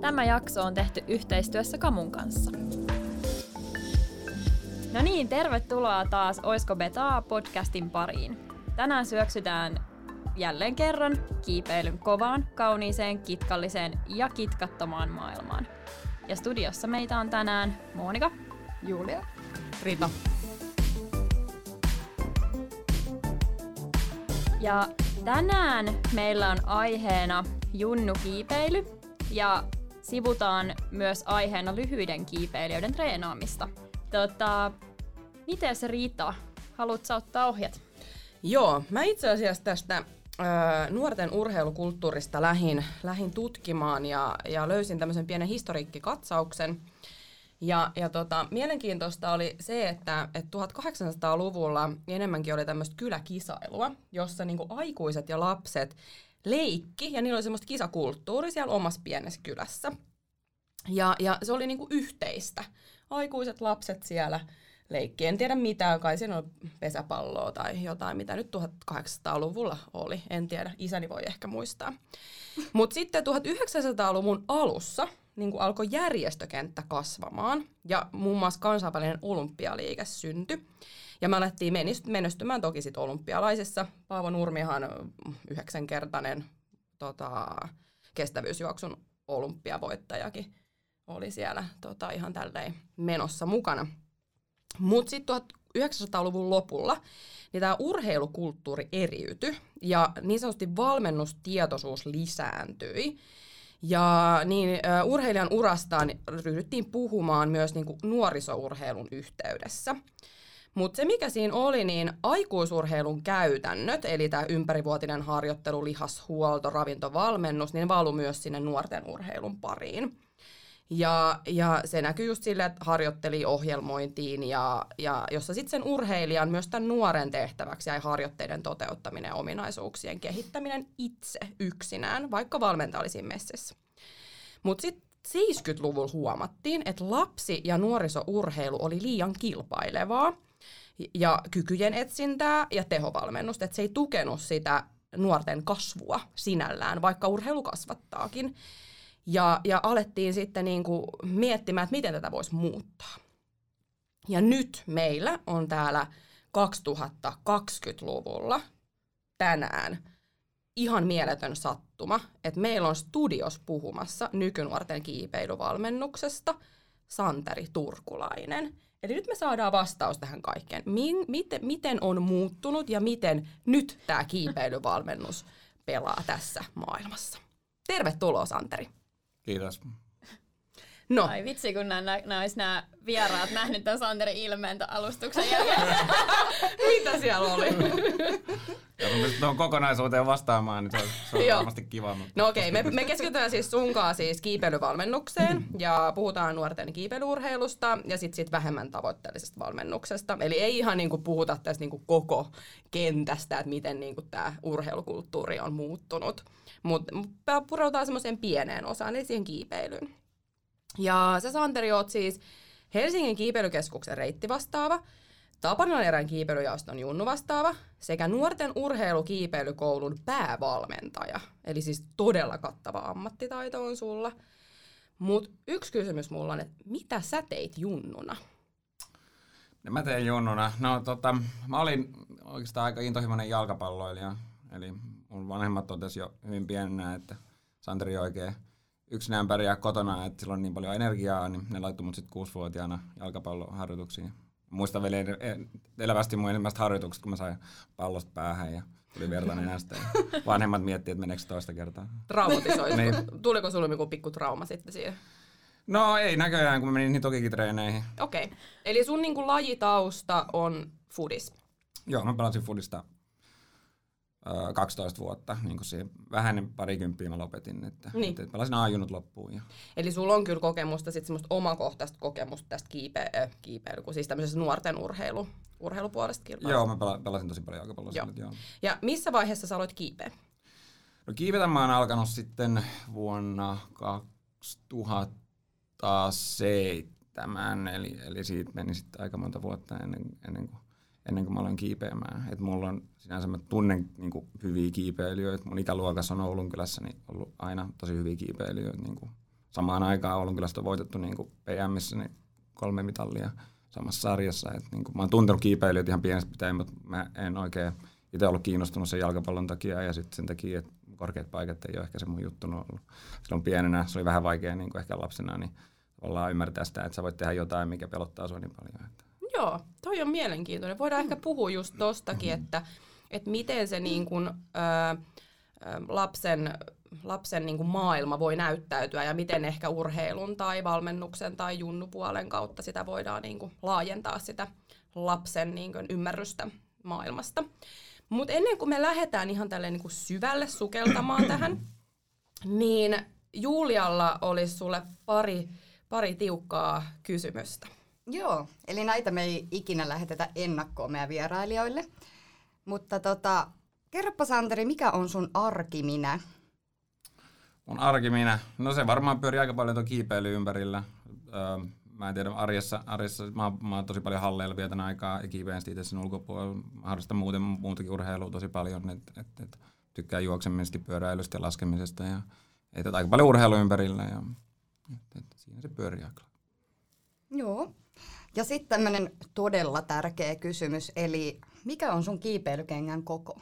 Tämä jakso on tehty yhteistyössä Kamun kanssa. No niin, tervetuloa taas Oisko Betaa podcastin pariin. Tänään syöksytään jälleen kerran kiipeilyn kovaan, kauniiseen, kitkalliseen ja kitkattomaan maailmaan. Ja studiossa meitä on tänään Monika, Julia, Rita. Ja tänään meillä on aiheena Junnu kiipeily ja sivutaan myös aiheena lyhyiden kiipeilijöiden treenaamista. Tota, miten se Riita? Haluatko ottaa ohjat? Joo, mä itse asiassa tästä nuorten urheilukulttuurista lähin, lähin tutkimaan ja, ja löysin tämmöisen pienen historiikkikatsauksen. Ja, ja tota, mielenkiintoista oli se, että, että 1800-luvulla enemmänkin oli tämmöistä kyläkisailua, jossa niinku aikuiset ja lapset leikki, ja niillä oli semmoista kisakulttuuri siellä omassa pienessä kylässä. Ja, ja se oli niinku yhteistä. Aikuiset lapset siellä leikki. En tiedä mitä, kai siinä on pesäpalloa tai jotain, mitä nyt 1800-luvulla oli. En tiedä, isäni voi ehkä muistaa. Mutta sitten 1900-luvun alussa niin kuin alkoi järjestökenttä kasvamaan ja muun muassa kansainvälinen olympialiike syntyi. Ja me alettiin menestymään toki sitten olympialaisessa. Paavo Nurmihan yhdeksänkertainen tota, kestävyysjuoksun olympiavoittajakin oli siellä tota, ihan tälleen menossa mukana. Mutta sitten 1900-luvun lopulla niin tämä urheilukulttuuri eriytyi ja niin sanotusti valmennustietoisuus lisääntyi. Ja niin uh, urheilijan urastaan ryhdyttiin puhumaan myös niinku nuorisourheilun yhteydessä. Mutta se mikä siinä oli, niin aikuisurheilun käytännöt, eli tämä ympärivuotinen harjoittelu, lihashuolto, ravintovalmennus, niin valui myös sinne nuorten urheilun pariin. Ja, ja se näkyy just sille, että harjoitteli ohjelmointiin, ja, ja jossa sitten sen urheilijan myös tämän nuoren tehtäväksi jäi harjoitteiden toteuttaminen ja ominaisuuksien kehittäminen itse yksinään, vaikka valmentaja olisi messissä. Mutta sitten 70-luvulla huomattiin, että lapsi- ja nuorisourheilu oli liian kilpailevaa ja kykyjen etsintää ja tehovalmennusta, että se ei tukenut sitä nuorten kasvua sinällään, vaikka urheilu kasvattaakin. Ja, ja alettiin sitten niin kuin miettimään, että miten tätä voisi muuttaa. Ja nyt meillä on täällä 2020-luvulla tänään ihan mieletön sattuma, että meillä on studios puhumassa nykynuorten kiipeilyvalmennuksesta Santeri Turkulainen. Eli nyt me saadaan vastaus tähän kaikkeen. Min, miten, miten on muuttunut ja miten nyt tämä kiipeilyvalmennus pelaa tässä maailmassa. Tervetuloa Santeri. Kiitos. No. Ai vitsi, kun nämä, nämä olisi nämä vieraat nähnyt tämän Santerin ilmeen alustuksen jälkeen. Mitä siellä oli? Ja kun tuohon kokonaisuuteen vastaamaan, niin se on, se on varmasti kiva. Mutta no okei, okay, me, me keskitytään siis sunkaan siis kiipeilyvalmennukseen ja puhutaan nuorten kiipeilyurheilusta ja sitten sit vähemmän tavoitteellisesta valmennuksesta. Eli ei ihan niinku puhuta tästä niinku koko kentästä, että miten niinku tämä urheilukulttuuri on muuttunut. Mutta mut pureutaan semmoiseen pieneen osaan, eli siihen kiipeilyyn. Ja sä Santeri oot siis Helsingin kiipeilykeskuksen reittivastaava, Tapanilan erän kiipeilyjaoston Junnu vastaava sekä nuorten urheilukiipeilykoulun päävalmentaja. Eli siis todella kattava ammattitaito on sulla. Mutta yksi kysymys mulla on, että mitä sä teit Junnuna? No, mä tein Junnuna. No tota, mä olin oikeastaan aika intohimoinen jalkapalloilija. Eli mun vanhemmat totesi jo hyvin pienenä, että Santeri oikein yksinään pärjää kotona, että sillä on niin paljon energiaa, niin ne laittoi mut sitten kuusivuotiaana jalkapalloharjoituksiin. Muistan vielä elävästi mun ensimmäiset harjoitukset, kun mä sain pallosta päähän ja tuli verta nenästä. vanhemmat miettivät, että meneekö toista kertaa. Traumatisoitu. niin. Tuliko sulle joku pikku trauma sitten siihen? No ei näköjään, kun mä menin niin tokikin treeneihin. Okei. Okay. Eli sun niin kuin, lajitausta on fudis? Joo, mä pelasin fudista 12 vuotta, niin kuin siihen vähän parikymppiä mä lopetin, että, niin. että pelasin aajunut loppuun. Ja. Eli sulla on kyllä kokemusta, sit semmoista omakohtaista kokemusta tästä kiipe- äh, kiipeily, siis tämmöisestä nuorten urheilu, urheilupuolesta kilpailusta. Joo, mä pelasin tosi paljon jalkapalloa joo. joo. Ja missä vaiheessa sä aloit kiipeä? No kiivetä mä oon alkanut sitten vuonna 2007, eli, eli siitä meni sitten aika monta vuotta ennen, ennen kuin ennen kuin mä aloin kiipeämään. Et mulla on sinänsä mä tunnen niin kuin, hyviä kiipeilijöitä. Mun ikäluokassa on Oulun kylässä niin ollut aina tosi hyviä kiipeilijöitä niin kuin samaan aikaan Olympialasta on voitettu niin kuin PMissä niin kolme mitallia samassa sarjassa. Et niin kuin, mä oon tuntenut kiipeilijät ihan pienestä pitäen, mutta mä en oikein itse ollut kiinnostunut sen jalkapallon takia ja sitten sen takia, että korkeat paikat ei ole ehkä se mun juttu ollut. Silloin pienenä se oli vähän vaikea niin kuin ehkä lapsena, niin tavallaan ymmärtää sitä, että sä voit tehdä jotain, mikä pelottaa sua niin paljon. Että. Joo, toi on mielenkiintoinen. Voidaan mm. ehkä puhua just tostakin, että, että miten se niin kuin, ö, lapsen, lapsen niin kuin maailma voi näyttäytyä ja miten ehkä urheilun tai valmennuksen tai junnupuolen kautta sitä voidaan niin kuin laajentaa sitä lapsen niin kuin ymmärrystä maailmasta. Mutta ennen kuin me lähdetään ihan tälle niin kuin syvälle sukeltamaan tähän, niin Julialla olisi sulle pari, pari tiukkaa kysymystä. Joo, eli näitä me ei ikinä lähetetä ennakkoon meidän vierailijoille. Mutta tota, kerropa Santeri, mikä on sun arkiminä? Mun arkiminä? No se varmaan pyörii aika paljon tuon kiipeily ympärillä. Öö, mä en tiedä, arjessa, arjessa mä, mä oon tosi paljon halleilla vietän aikaa ja kiipeen itse sen ulkopuolella. Mä harrastan muuten muutakin urheilua tosi paljon, että et, et, tykkään juoksemisesta, pyöräilystä ja laskemisesta ja et, et, aika paljon urheilu ympärillä ja et, et, siinä se pyörii aika. Joo. Ja sitten tämmöinen todella tärkeä kysymys, eli mikä on sun kiipeilykengän koko?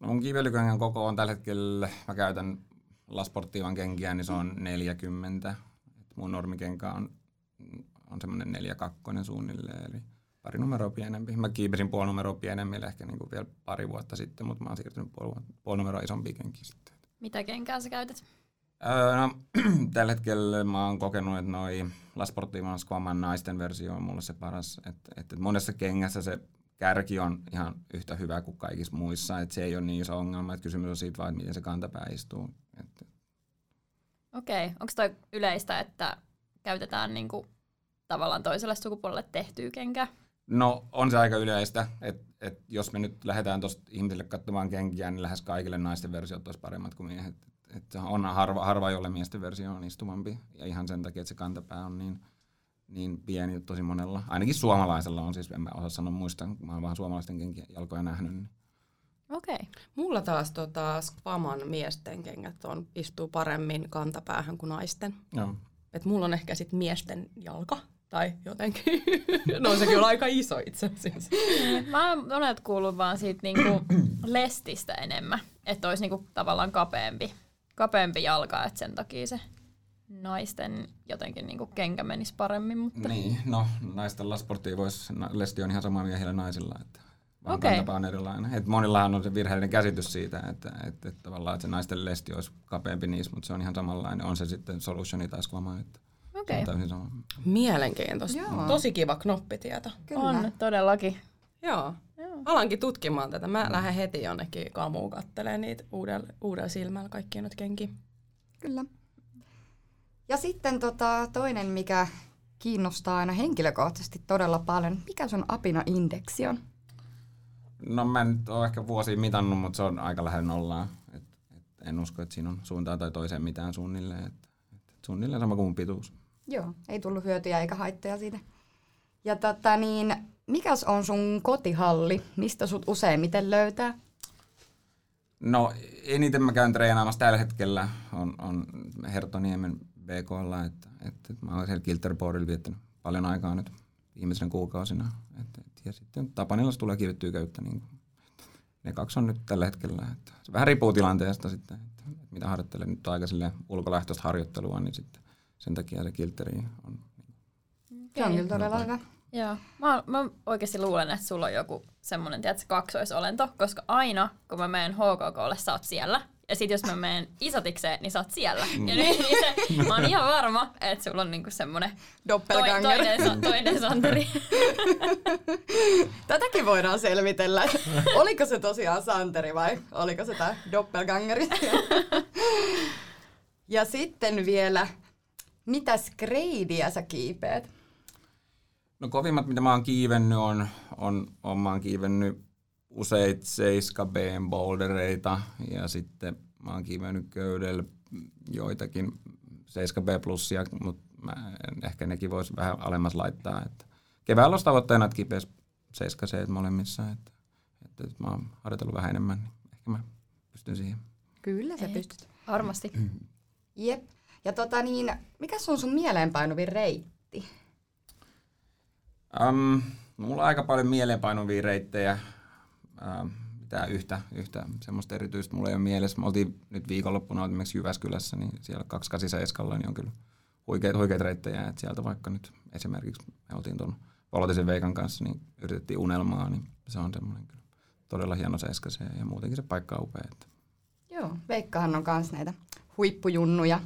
No mun kiipeilykengän koko on tällä hetkellä, mä käytän Lasportiivan kenkiä, niin se on 40. Et mun normikenkä on, on semmoinen 42 suunnilleen, eli pari numeroa pienempi. Mä kiipesin puoli numeroa pienemmille ehkä niin kuin vielä pari vuotta sitten, mutta mä oon siirtynyt puoli, puoli numeroa isompi kenki sitten. Mitä kenkää sä käytät? Öö, no, tällä hetkellä mä oon kokenut, että noi La Sportiva Squaman naisten versio on mulle se paras. Että et, et monessa kengässä se kärki on ihan yhtä hyvä kuin kaikissa muissa. Että se ei ole niin iso ongelma, että kysymys on siitä vaan, että miten se kantapää istuu. Okei, okay. onko toi yleistä, että käytetään niinku tavallaan toiselle sukupuolelle tehtyä kenkää? No on se aika yleistä, että et jos me nyt lähdetään tuosta ihmisille katsomaan kenkiä, niin lähes kaikille naisten versiot olisi paremmat kuin miehet että on harva, harva, jolle miesten versio on istumampi. Ja ihan sen takia, että se kantapää on niin, niin pieni tosi monella. Ainakin suomalaisella on, siis en mä osaa sanoa muista, mä oon vaan suomalaisten kenkien jalkoja nähnyt. Niin. Okei. Okay. Mulla taas tota, Squaman miesten kengät on, istuu paremmin kantapäähän kuin naisten. Joo. Et mulla on ehkä sit miesten jalka tai jotenkin. no sekin on aika iso itse asiassa. Mä oon monet kuullut vaan siitä niinku lestistä enemmän, että olisi niinku tavallaan kapeampi kapeampi jalka, että sen takia se naisten jotenkin niin kenkä menisi paremmin. Mutta... Niin, no naisten lasporttia voisi, lesti on ihan sama miehillä naisilla, että vaan okay. on erilainen. Et monillahan on se virheellinen käsitys siitä, että, että, että, tavallaan että se naisten lesti olisi kapeampi niissä, mutta se on ihan samanlainen. On se sitten solutioni tai squama, että okay. on täysin sama. Mielenkiintoista. Joo. Tosi kiva knoppitieto. Kyllä. On, todellakin. Joo. Alankin tutkimaan tätä. Mä mm. lähden heti jonnekin kamuun kattelemaan niitä uudella, uudella silmällä kaikkia nyt kenkiä. Kyllä. Ja sitten tota, toinen, mikä kiinnostaa aina henkilökohtaisesti todella paljon. Mikä sun apina-indeksi on? No mä en ole ehkä vuosia mitannut, mutta se on aika lähellä nollaa. Et, et en usko, että siinä on suuntaan tai toiseen mitään suunnilleen. Et, et suunnilleen sama kuin pituus. Joo, ei tullut hyötyjä eikä haittoja siitä. Ja tota niin, mikäs on sun kotihalli? Mistä sut useimmiten löytää? No eniten mä käyn treenaamassa tällä hetkellä on, on Hertoniemen BKlla, että, että, että mä olen siellä Kilterboardilla viettänyt paljon aikaa nyt viimeisenä kuukausina. Että, että, ja sitten Tapanilassa tulee kiivettyä köyttä. Niin, ne kaksi on nyt tällä hetkellä. Että se vähän riippuu tilanteesta sitten, että, että mitä harjoittelen. Nyt aika ulkolähtöistä harjoittelua, niin sitten sen takia se Kilteri on. Se on kyllä todella hyvä. Joo. Mä, mä oikeasti luulen, että sulla on joku semmoinen, tiedätkö, kaksoisolento, koska aina kun mä menen HKKlle, sä oot siellä. Ja sit jos mä menen isotikseen, niin sä oot siellä. Mm. Ja niin, niin se, mä oon ihan varma, että sulla on niinku semmonen Doppelganger. Toi, toinen, toinen Santeri. Tätäkin voidaan selvitellä. Oliko se tosiaan Santeri vai oliko se tää Doppelgangeri? ja sitten vielä, mitä skreidiä sä kiipeät? No kovimmat, mitä mä oon kiivennyt, on, on, on mä oon kiivennyt useita 7 b bouldereita ja sitten mä oon kiivennyt köydellä joitakin 7 b plussia, mutta mä en, ehkä nekin voisi vähän alemmas laittaa. Että keväällä olisi tavoitteena, että kipeäisi 7 c molemmissa, että, että, mä oon harjoitellut vähän enemmän, niin ehkä mä pystyn siihen. Kyllä sä pystyt. Varmasti. Jep. Ja tota niin, mikä on sun mieleenpainuvin reitti? Um, mulla on aika paljon mieleenpainuvia reittejä. Um, yhtä, yhtä semmoista erityistä mulla ei ole mielessä. Me oltiin nyt viikonloppuna esimerkiksi Jyväskylässä, niin siellä 287 niin on kyllä huikeita, huikeita reittejä. Et sieltä vaikka nyt esimerkiksi me oltiin tuon Volotisen Veikan kanssa, niin yritettiin unelmaa, niin se on semmoinen kyllä todella hieno seiska se ja muutenkin se paikka on upea. Että. Joo, Veikkahan on myös näitä huippujunnuja.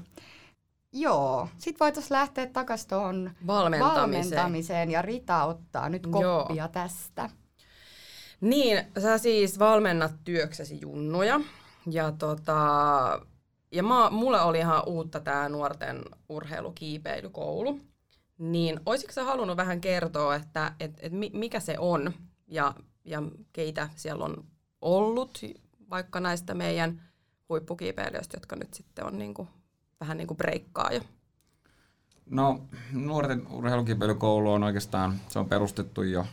Joo, sit voitaisiin lähteä takaisin tuohon Valmentamiseen. valmentamiseen ja Rita ottaa nyt koppia Joo. tästä. Niin, sä siis valmennat työksesi junnuja. Ja, tota, ja mä, mulle oli ihan uutta tämä nuorten urheilukiipeilykoulu. Niin olisitko sä halunnut vähän kertoa, että et, et mi- mikä se on ja, ja keitä siellä on ollut, vaikka näistä meidän huippukiipeilijöistä, jotka nyt sitten on niinku, vähän niin kuin breikkaa jo. No, nuorten urheilukipeilykoulu on oikeastaan, se on perustettu jo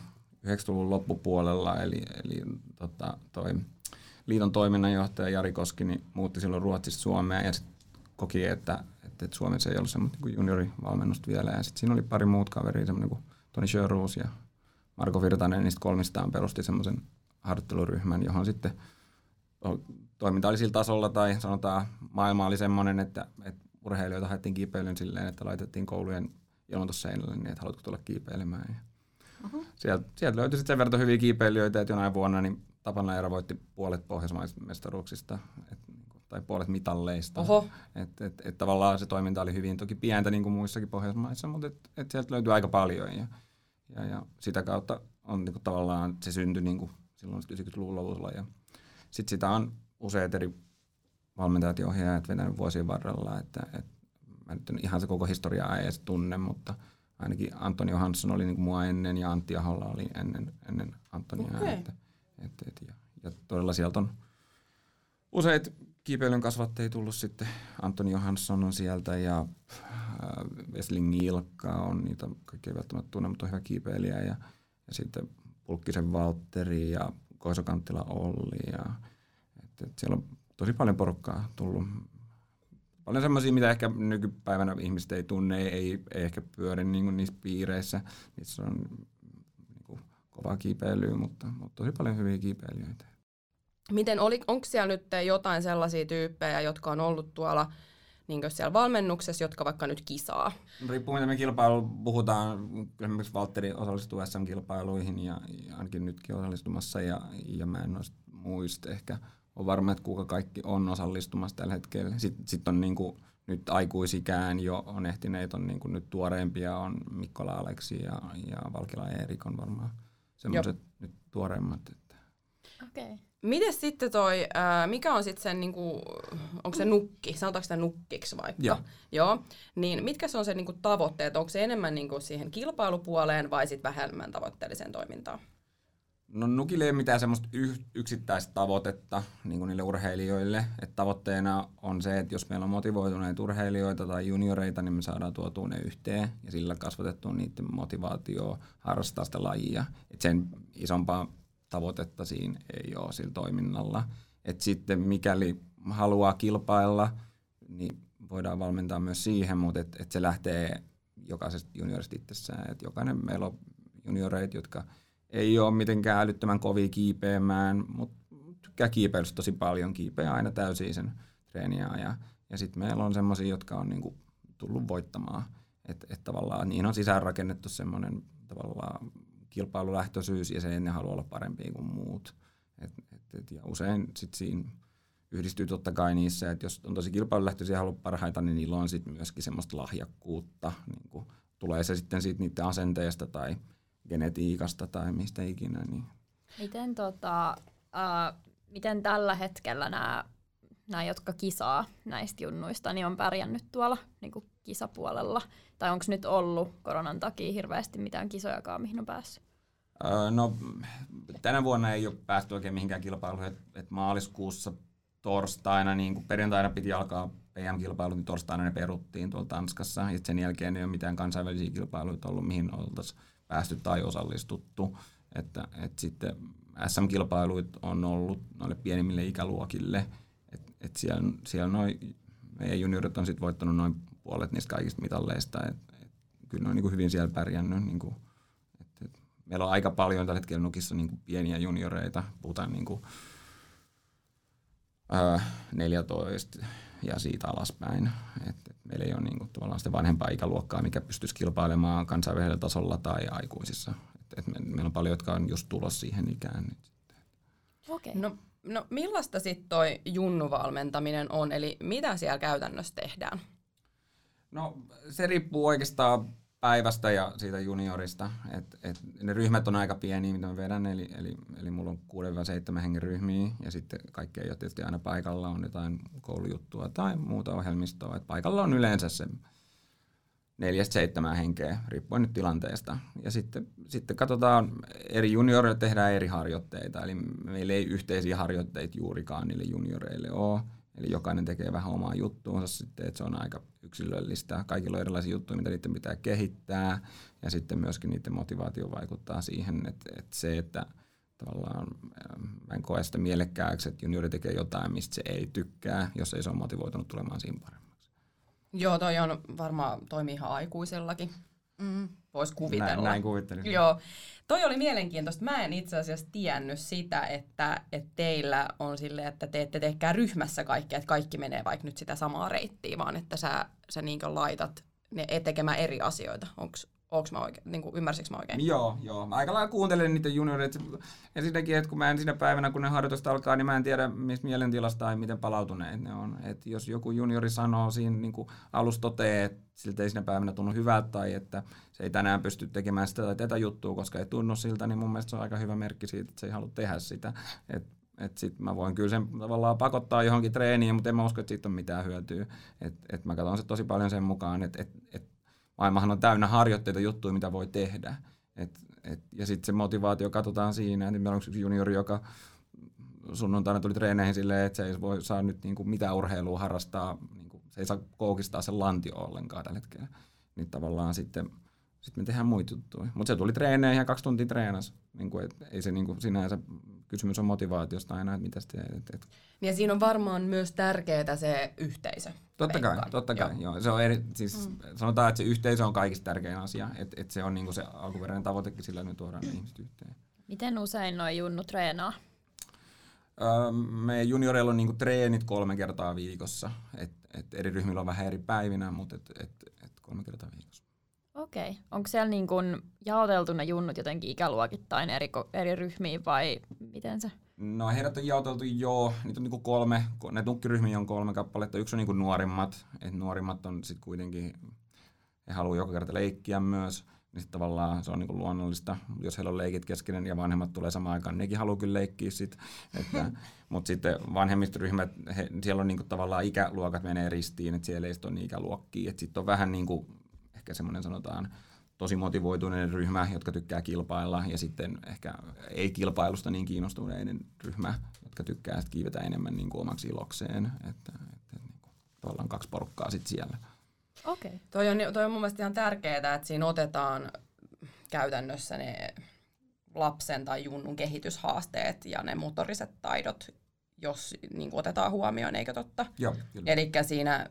90-luvun loppupuolella, eli, eli tota, toi liiton toiminnanjohtaja Jari Koski niin muutti silloin Ruotsista Suomeen ja sit koki, että, että, että Suomessa ei ollut semmoista niin juniorivalmennusta vielä. Ja sitten siinä oli pari muut kaveria, semmoinen kuin Toni Sjöruus ja Marko Virtanen, niistä kolmistaan perusti semmoisen harjoitteluryhmän, johon sitten toiminta oli sillä tasolla tai sanotaan maailma oli semmoinen, että, että urheilijoita haettiin kiipeilyyn silleen, että laitettiin koulujen ilmoitusseinälle niin, että haluatko tulla kiipeilemään. Ja uh-huh. sieltä, sieltä löytyi sitten sen verran hyviä kiipeilijöitä, että jonain vuonna niin Tapana Eera voitti puolet pohjoismaismestaruuksista et, tai puolet mitalleista. Oho. Et, et, et, tavallaan se toiminta oli hyvin toki pientä niin kuin muissakin Pohjoismaissa, mutta et, et sieltä löytyi aika paljon. Ja, ja, ja sitä kautta on niin kuin, tavallaan se syntyi niin kuin silloin 90-luvun lopulla. Ja sitten sitä on useat eri valmentajat ja ohjaajat vetänyt vuosien varrella, että, että mä nyt en ihan se koko historiaa ei edes tunne, mutta ainakin Antoni Johansson oli niin kuin mua ennen ja Antti Aholla oli ennen, ennen Antonia. Okei. Että, että, että, ja, ja todella sieltä on useat kiipeilyn kasvattajia tullut sitten. Antoni Johansson on sieltä ja äh, Wesling Ilkka on niitä kaikki ei välttämättä tunne, mutta on hyvä kiipeilijä. Ja, ja sitten Pulkkisen Valtteri ja Koisokanttila Olli. Ja, et, et siellä on tosi paljon porukkaa tullut. Paljon semmoisia, mitä ehkä nykypäivänä ihmiset ei tunne, ei, ei, ehkä pyöri niin niissä piireissä. Niissä on niin kuin, kovaa kiipeilyä, mutta, mutta tosi paljon hyviä kiipeilijöitä. Miten oli, onko siellä nyt jotain sellaisia tyyppejä, jotka on ollut tuolla niin siellä valmennuksessa, jotka vaikka nyt kisaa? Riippuu mitä me kilpailu puhutaan, esimerkiksi Valtteri osallistuu SM-kilpailuihin ja, ja ainakin nytkin osallistumassa ja, ja mä en muista ehkä on varma, että kuka kaikki on osallistumassa tällä hetkellä. Sitten sit on niinku, nyt aikuisikään jo on ehtineet, on niinku nyt tuoreempia, on Mikkola Aleksi ja, ja Valkila Erik on varmaan semmoiset nyt tuoreimmat. Että. Okei. Okay. Miten sitten toi, ää, mikä on sitten sen, niinku, onko se nukki, sanotaanko sitä nukkiksi vaikka? Joo. Joo. Niin mitkä se on se niinku tavoitteet, onko se enemmän niinku siihen kilpailupuoleen vai sitten vähemmän tavoitteelliseen toimintaan? No nukille ei ole mitään semmoista yh- yksittäistä tavoitetta niin kuin niille urheilijoille. Et tavoitteena on se, että jos meillä on motivoituneita urheilijoita tai junioreita, niin me saadaan tuotua ne yhteen ja sillä kasvatettua niiden motivaatioa harrastaa sitä lajia. Et sen isompaa tavoitetta siinä ei ole sillä toiminnalla. Et sitten mikäli haluaa kilpailla, niin voidaan valmentaa myös siihen, mutta et, et se lähtee jokaisesta juniorista itsessään. Et jokainen meillä on junioreita, jotka ei ole mitenkään älyttömän kovia kiipeämään, mutta tykkää kiipeilystä tosi paljon, kiipeää aina täysin sen treeniä. Ja, ja sitten meillä on semmoisia, jotka on niinku tullut voittamaan. Että et tavallaan niin on sisäänrakennettu semmoinen tavallaan kilpailulähtöisyys ja se ne haluaa olla parempia kuin muut. Et, et, et, ja usein sit siinä yhdistyy totta kai niissä, että jos on tosi kilpailulähtöisiä ja haluaa parhaita, niin niillä on sitten myöskin semmoista lahjakkuutta. Niin tulee se sitten siitä niiden asenteesta tai genetiikasta tai mistä ikinä. Niin. Miten, tota, uh, miten tällä hetkellä nämä, nämä, jotka kisaa näistä junnuista, niin on pärjännyt tuolla niin kuin kisapuolella? Tai onko nyt ollut koronan takia hirveästi mitään kisojakaan, mihin on päässyt? Öö, no, tänä vuonna ei ole päästy oikein mihinkään kilpailuun. Et, et maaliskuussa torstaina, niin kuin perjantaina piti alkaa PM-kilpailut, niin torstaina ne peruttiin tuolla Tanskassa. Ja sen jälkeen ei ole mitään kansainvälisiä kilpailuita ollut, mihin oltaisiin päästy tai osallistuttu. Että, et sitten SM-kilpailuit on ollut noille pienimmille ikäluokille. Et, et siellä, siellä noi, meidän juniorit on sitten voittanut noin puolet niistä kaikista mitalleista. Et, et, kyllä ne on niin hyvin siellä pärjännyt. Niin kuin, et, et, meillä on aika paljon tällä hetkellä nukissa niin pieniä junioreita. Puhutaan niin kuin, ää, 14 ja siitä alaspäin. Et meillä ei ole niin kuin, tavallaan sitä vanhempaa ikäluokkaa, mikä pystyisi kilpailemaan kansainvälisellä tasolla tai aikuisissa. Et, et me, meillä on paljon, jotka on just tulossa siihen ikään nyt. Okei. No, no millaista sitten toi junnuvalmentaminen on, eli mitä siellä käytännössä tehdään? No se riippuu oikeastaan päivästä ja siitä juniorista. Et, et ne ryhmät on aika pieniä, mitä mä vedän, eli, eli, eli mulla on 6-7 hengen ryhmiä, ja sitten kaikki ei ole tietysti aina paikalla, on jotain koulujuttua tai muuta ohjelmistoa. Et paikalla on yleensä se neljästä seitsemään henkeä, riippuen nyt tilanteesta. Ja sitten, sitten katsotaan, eri junioreille tehdään eri harjoitteita, eli meillä ei yhteisiä harjoitteita juurikaan niille junioreille ole. Eli jokainen tekee vähän omaa juttuunsa sitten, että se on aika yksilöllistä. Kaikilla on erilaisia juttuja, mitä niiden pitää kehittää. Ja sitten myöskin niiden motivaatio vaikuttaa siihen, että, että se, että tavallaan mä en koe sitä mielekkääksi, että juniori tekee jotain, mistä se ei tykkää, jos ei se ole motivoitunut tulemaan siinä paremmaksi. Joo, toi on varmaan toimii ihan aikuisellakin. Mm. Voisi kuvitella. Näin, näin kuvittelin. Joo. Toi oli mielenkiintoista. Mä en itse asiassa tiennyt sitä, että, että teillä on sille, että te ette teekään ryhmässä kaikkea, että kaikki menee vaikka nyt sitä samaa reittiä, vaan että sä, sä niin laitat ne tekemään eri asioita. Onks, onks mä oikein, niin kuin, ymmärsikö mä oikein? Joo, joo. Mä aika lailla kuuntelen niitä junioreita. Ensinnäkin, että kun mä en päivänä, kun ne harjoitusta alkaa, niin mä en tiedä, mistä mielentilasta tai miten palautuneet ne on. Et jos joku juniori sanoo siinä niin kuin alussa totee, että siltä ei siinä päivänä tunnu hyvältä tai että se ei tänään pysty tekemään sitä tai tätä juttua, koska ei tunnu siltä, niin mun mielestä se on aika hyvä merkki siitä, että se ei halua tehdä sitä. Et et sit mä voin kyllä sen tavallaan pakottaa johonkin treeniin, mutta en mä usko, että siitä on mitään hyötyä. Et, et mä katson se tosi paljon sen mukaan, että et, et maailmahan on täynnä harjoitteita juttuja, mitä voi tehdä. Et, et, ja sitten se motivaatio katsotaan siinä, että meillä on yksi juniori, joka sunnuntaina tuli treeneihin silleen, että se ei voi saa nyt niinku mitään urheilua harrastaa, niinku, se ei saa koukistaa sen lantio ollenkaan tällä hetkellä. Niin tavallaan sitten sitten me tehdään muita juttuja. Mutta se tuli treeneihin ja kaksi tuntia treenas. Niin kuin, et, ei se niin kuin, sinänsä kysymys on motivaatiosta aina, että mitä teet. Et, et. Ja siinä on varmaan myös tärkeää se yhteisö. Totta kai, totta kai. Joo. Joo. Se on eri, siis mm. Sanotaan, että se yhteisö on kaikista tärkein asia. Että et se on niin kuin se alkuperäinen tavoitekin sillä, että me tuodaan ne ihmiset yhteen. Miten usein noin junnu treenaa? Öö, meidän junioreilla on niinku treenit kolme kertaa viikossa. Et, et eri ryhmillä on vähän eri päivinä, mutta et, et, et kolme kertaa viikossa. Okei. Okay. Onko siellä niin kun jaoteltu ne junnut jotenkin ikäluokittain eri, eri ryhmiin vai miten se? No heidät on jaoteltu joo, niitä on niinku kolme, ne tukkiryhmiä on kolme kappaletta. Yksi on niinku nuorimmat, että nuorimmat on sitten kuitenkin, he haluaa joka kerta leikkiä myös, niin sitten tavallaan se on niinku luonnollista, jos heillä on leikit kesken ja vanhemmat tulee samaan aikaan, nekin haluaa kyllä leikkiä sitten. Mutta sitten vanhemmat ryhmät, he, siellä on niinku tavallaan ikäluokat menee ristiin, että siellä ei sitten ole niin ikäluokkia, että sitten on vähän niinku ehkä semmoinen sanotaan tosi motivoituneiden ryhmä, jotka tykkää kilpailla, ja sitten ehkä ei kilpailusta niin kiinnostuneiden ryhmä, jotka tykkää että kiivetä enemmän niin kuin omaksi ilokseen. Että, että niin kuin, tavallaan kaksi porukkaa sitten siellä. Okei. Okay. Toi on, toi on mun mielestä ihan tärkeää, että siinä otetaan käytännössä ne lapsen tai junnun kehityshaasteet ja ne motoriset taidot, jos niin kuin otetaan huomioon, eikö totta? Joo, Eli siinä,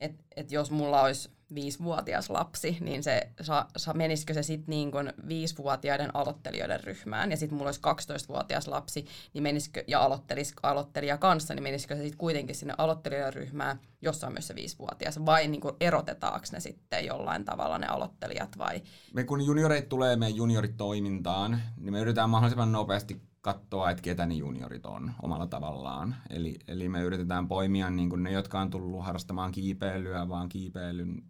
että et jos mulla olisi viisivuotias lapsi, niin se, sa, sa, menisikö se sitten niin viisivuotiaiden aloittelijoiden ryhmään, ja sitten mulla olisi 12-vuotias lapsi, niin menisikö, ja aloittelis, aloittelija kanssa, niin menisikö se sitten kuitenkin sinne aloittelijoiden ryhmään, jossa on myös se viisivuotias, vai niin kuin erotetaanko ne sitten jollain tavalla ne aloittelijat, vai? Me kun junioreit tulee meidän junioritoimintaan, niin me yritetään mahdollisimman nopeasti katsoa, että ketä ne juniorit on omalla tavallaan. Eli, eli me yritetään poimia niin ne, jotka on tullut harrastamaan kiipeilyä, vaan kiipeilyn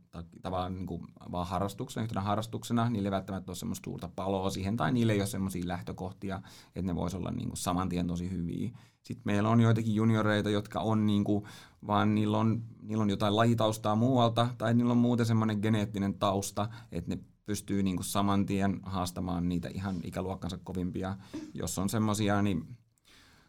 tavallaan niin kuin, vaan harrastuksena, yhtenä harrastuksena. Niille ei välttämättä ole semmoista suurta paloa siihen, tai niille ei ole semmoisia lähtökohtia, että ne voisi olla niin kuin, saman tien tosi hyviä. Sitten meillä on joitakin junioreita, jotka on niin kuin, vaan niillä on, niillä on jotain lajitaustaa muualta, tai niillä on muuten semmoinen geneettinen tausta, että ne pystyy niin kuin saman tien haastamaan niitä ihan ikäluokkansa kovimpia. Jos on semmoisia, niin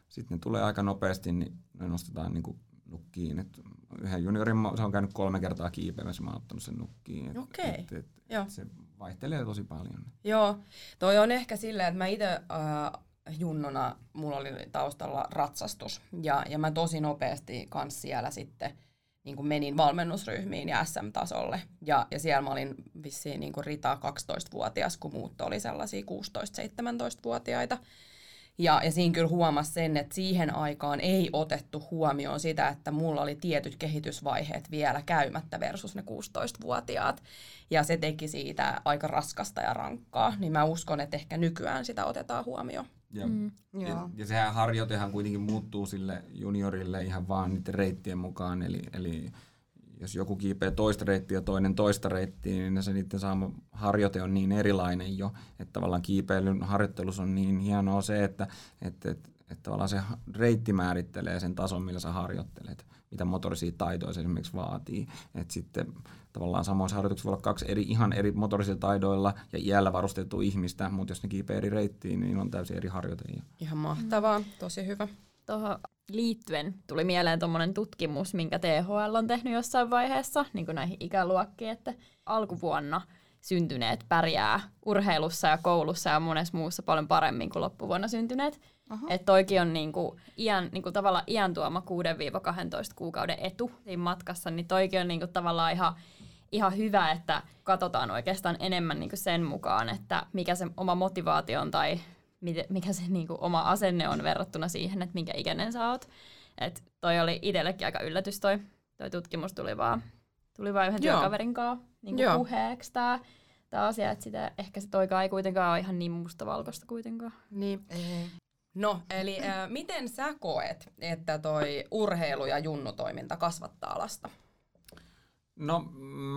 sitten ne tulee aika nopeasti, niin ne nostetaan niin kuin nukkiin. Et yhden juniorin se on käynyt kolme kertaa kiipeämässä, mä oon ottanut sen nukkiin. Okei. Okay. Et, et, et se vaihtelee tosi paljon. Joo, toi on ehkä silleen, että mä itse äh, junnona, mulla oli taustalla ratsastus, ja, ja mä tosi nopeasti kans siellä sitten niin kuin menin valmennusryhmiin ja SM-tasolle. Ja, ja siellä mä olin vissiin niin kuin Rita 12-vuotias, kun muut oli sellaisia 16-17-vuotiaita. Ja, ja siinä kyllä huomasi sen, että siihen aikaan ei otettu huomioon sitä, että mulla oli tietyt kehitysvaiheet vielä käymättä versus ne 16-vuotiaat. Ja se teki siitä aika raskasta ja rankkaa. Niin mä uskon, että ehkä nykyään sitä otetaan huomioon. Ja, mm. ja, ja sehän harjoitehan kuitenkin muuttuu sille juniorille ihan vaan niiden reittien mukaan. Eli, eli jos joku kiipeää toista reittiä ja toinen toista reittiä, niin se niiden saama harjoite on niin erilainen jo, että tavallaan kiipeilyn harjoittelussa on niin hienoa se, että, että, että, että tavallaan se reitti määrittelee sen tason, millä sä harjoittelet, mitä motorisia taitoja se esimerkiksi vaatii. Että sitten tavallaan samoissa harjoituksissa voi olla kaksi eri, ihan eri motorisilla taidoilla ja iällä varustettu ihmistä, mutta jos ne kiipeää eri reittiin, niin on täysin eri harjoite. Ihan mahtavaa, tosi hyvä. Tuohon liittyen tuli mieleen tuommoinen tutkimus, minkä THL on tehnyt jossain vaiheessa, niin kuin näihin ikäluokkiin, että alkuvuonna syntyneet pärjää urheilussa ja koulussa ja monessa muussa paljon paremmin kuin loppuvuonna syntyneet. Että toikin on niinku iän, niinku tavallaan iän tuoma 6-12 kuukauden etu siinä matkassa, niin toikin on niinku tavallaan ihan, ihan hyvä, että katsotaan oikeastaan enemmän niinku sen mukaan, että mikä se oma motivaatio on tai mikä se niinku oma asenne on verrattuna siihen, että minkä ikäinen sä oot. Et toi oli itsellekin aika yllätys toi, toi tutkimus tuli vaan, tuli vaan yhden Joo. työkaverin kanssa niinku puheeksi tää, tää asia, että sitä, ehkä se toikaan ei kuitenkaan ole ihan niin mustavalkoista kuitenkaan. Niin. No, eli äh, miten sä koet, että toi urheilu- ja junnutoiminta kasvattaa lasta? No,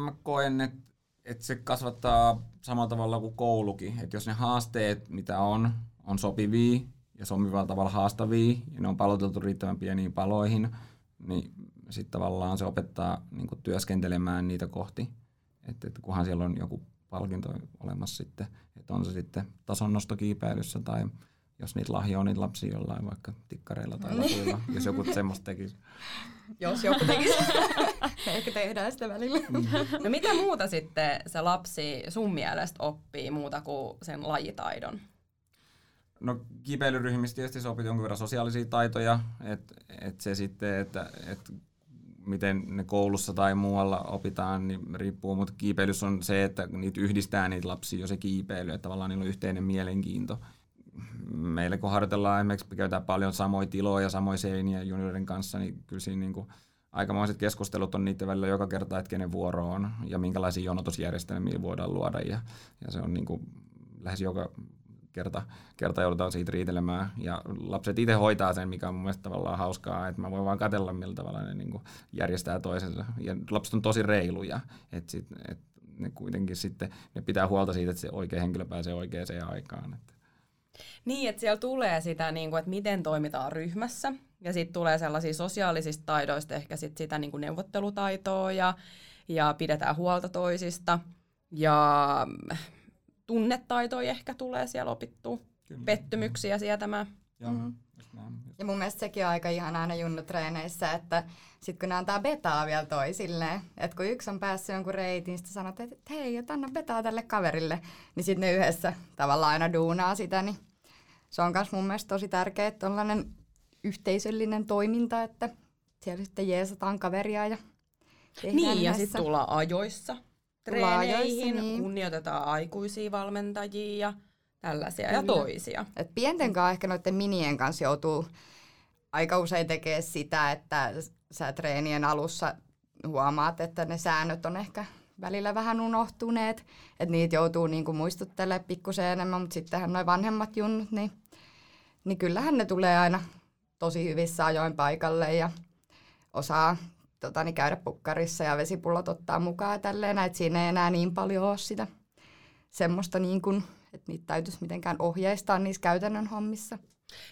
mä koen, että et se kasvattaa samalla tavalla kuin koulukin. Että jos ne haasteet, mitä on, on sopivia ja sopivalla tavalla haastavia, ja ne on paloteltu riittävän pieniin paloihin, niin sitten tavallaan se opettaa niin työskentelemään niitä kohti. Että et kunhan siellä on joku palkinto olemassa sitten, että on se sitten tasonnostokiipeilyssä tai jos niitä lahjoa on niitä lapsia jollain vaikka tikkareilla tai niin. lapuilla, jos joku semmoista tekisi. Jos joku tekisi. Ehkä tehdään sitä välillä. Mm. No mitä muuta sitten se lapsi sun mielestä oppii muuta kuin sen lajitaidon? No kipeilyryhmistä tietysti se opit jonkun verran sosiaalisia taitoja, että et se sitten, että et miten ne koulussa tai muualla opitaan, niin riippuu, mutta kiipeilys on se, että niitä yhdistää niitä lapsia jo se kiipeily, että tavallaan niillä on yhteinen mielenkiinto. Meille kun harjoitellaan esimerkiksi, käytetään paljon samoja tiloja, samoja seiniä juniorin kanssa, niin kyllä siinä niin kuin aikamoiset keskustelut on niiden välillä joka kerta, että kenen vuoro on ja minkälaisia jonotusjärjestelmiä voidaan luoda ja, ja se on niin kuin lähes joka kerta, kerta joudutaan siitä riitelemään. Ja lapset itse hoitaa sen, mikä on mun mielestä tavallaan hauskaa, että mä voin vaan katella, millä tavalla ne niin kuin järjestää toisensa. Ja lapset on tosi reiluja, että sit, et ne kuitenkin sitten ne pitää huolta siitä, että se oikea henkilö pääsee oikeaan aikaan. Että. Niin, että siellä tulee sitä, niin kuin, että miten toimitaan ryhmässä, ja sitten tulee sellaisia sosiaalisista taidoista ehkä sit sitä niin kuin neuvottelutaitoa, ja, ja pidetään huolta toisista, ja tunnetaitoja ehkä tulee siellä opittua, Kyllä. pettymyksiä sietämään. Joo, mm-hmm. Ja mun mielestä sekin on aika ihan aina junnutreeneissä, että sit kun ne antaa betaa vielä toisilleen, että kun yksi on päässyt jonkun reitin, sitten sanot, että hei, et anna betaa tälle kaverille, niin sitten ne yhdessä tavallaan aina duunaa sitä, niin se on myös mun mielestä tosi tärkeä, että tällainen yhteisöllinen toiminta, että siellä sitten jeesataan kaveria ja Niin, ja sitten tullaan ajoissa treeneihin, niin. kunnioitetaan aikuisia valmentajia ja tällaisia Kyllä. ja toisia. Et pienten kanssa ehkä noiden minien kanssa joutuu aika usein tekemään sitä, että sä treenien alussa huomaat, että ne säännöt on ehkä välillä vähän unohtuneet, että niitä joutuu niinku muistuttelemaan pikkusen enemmän, mutta sittenhän noin vanhemmat junnut, niin, niin kyllähän ne tulee aina tosi hyvissä ajoin paikalle ja osaa tota, niin käydä pukkarissa ja vesipullot ottaa mukaan tälleen, että siinä ei enää niin paljon ole sitä semmoista, niin kuin, että niitä täytyisi mitenkään ohjeistaa niissä käytännön hommissa.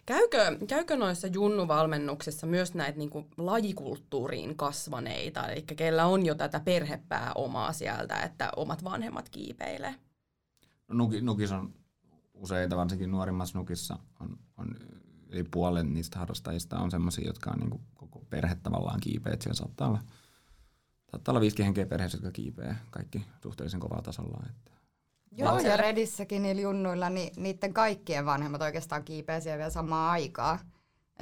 Käykö, käykö noissa junnuvalmennuksissa myös näitä niin kuin lajikulttuuriin kasvaneita, eli kellä on jo tätä perhepää omaa sieltä, että omat vanhemmat kiipeilee? No, nukis on useita, varsinkin nuorimmassa nukissa on, on yli puolen niistä harrastajista on sellaisia, jotka on niin kuin koko perhe tavallaan kiipeä. Siellä saattaa olla, saattaa olla viisikin henkeä perheessä, jotka kiipeää kaikki suhteellisen kovaa tasolla. Että Joo, ja Redissäkin niillä junnuilla, niin niiden kaikkien vanhemmat oikeastaan kiipeä siellä vielä samaan aikaan.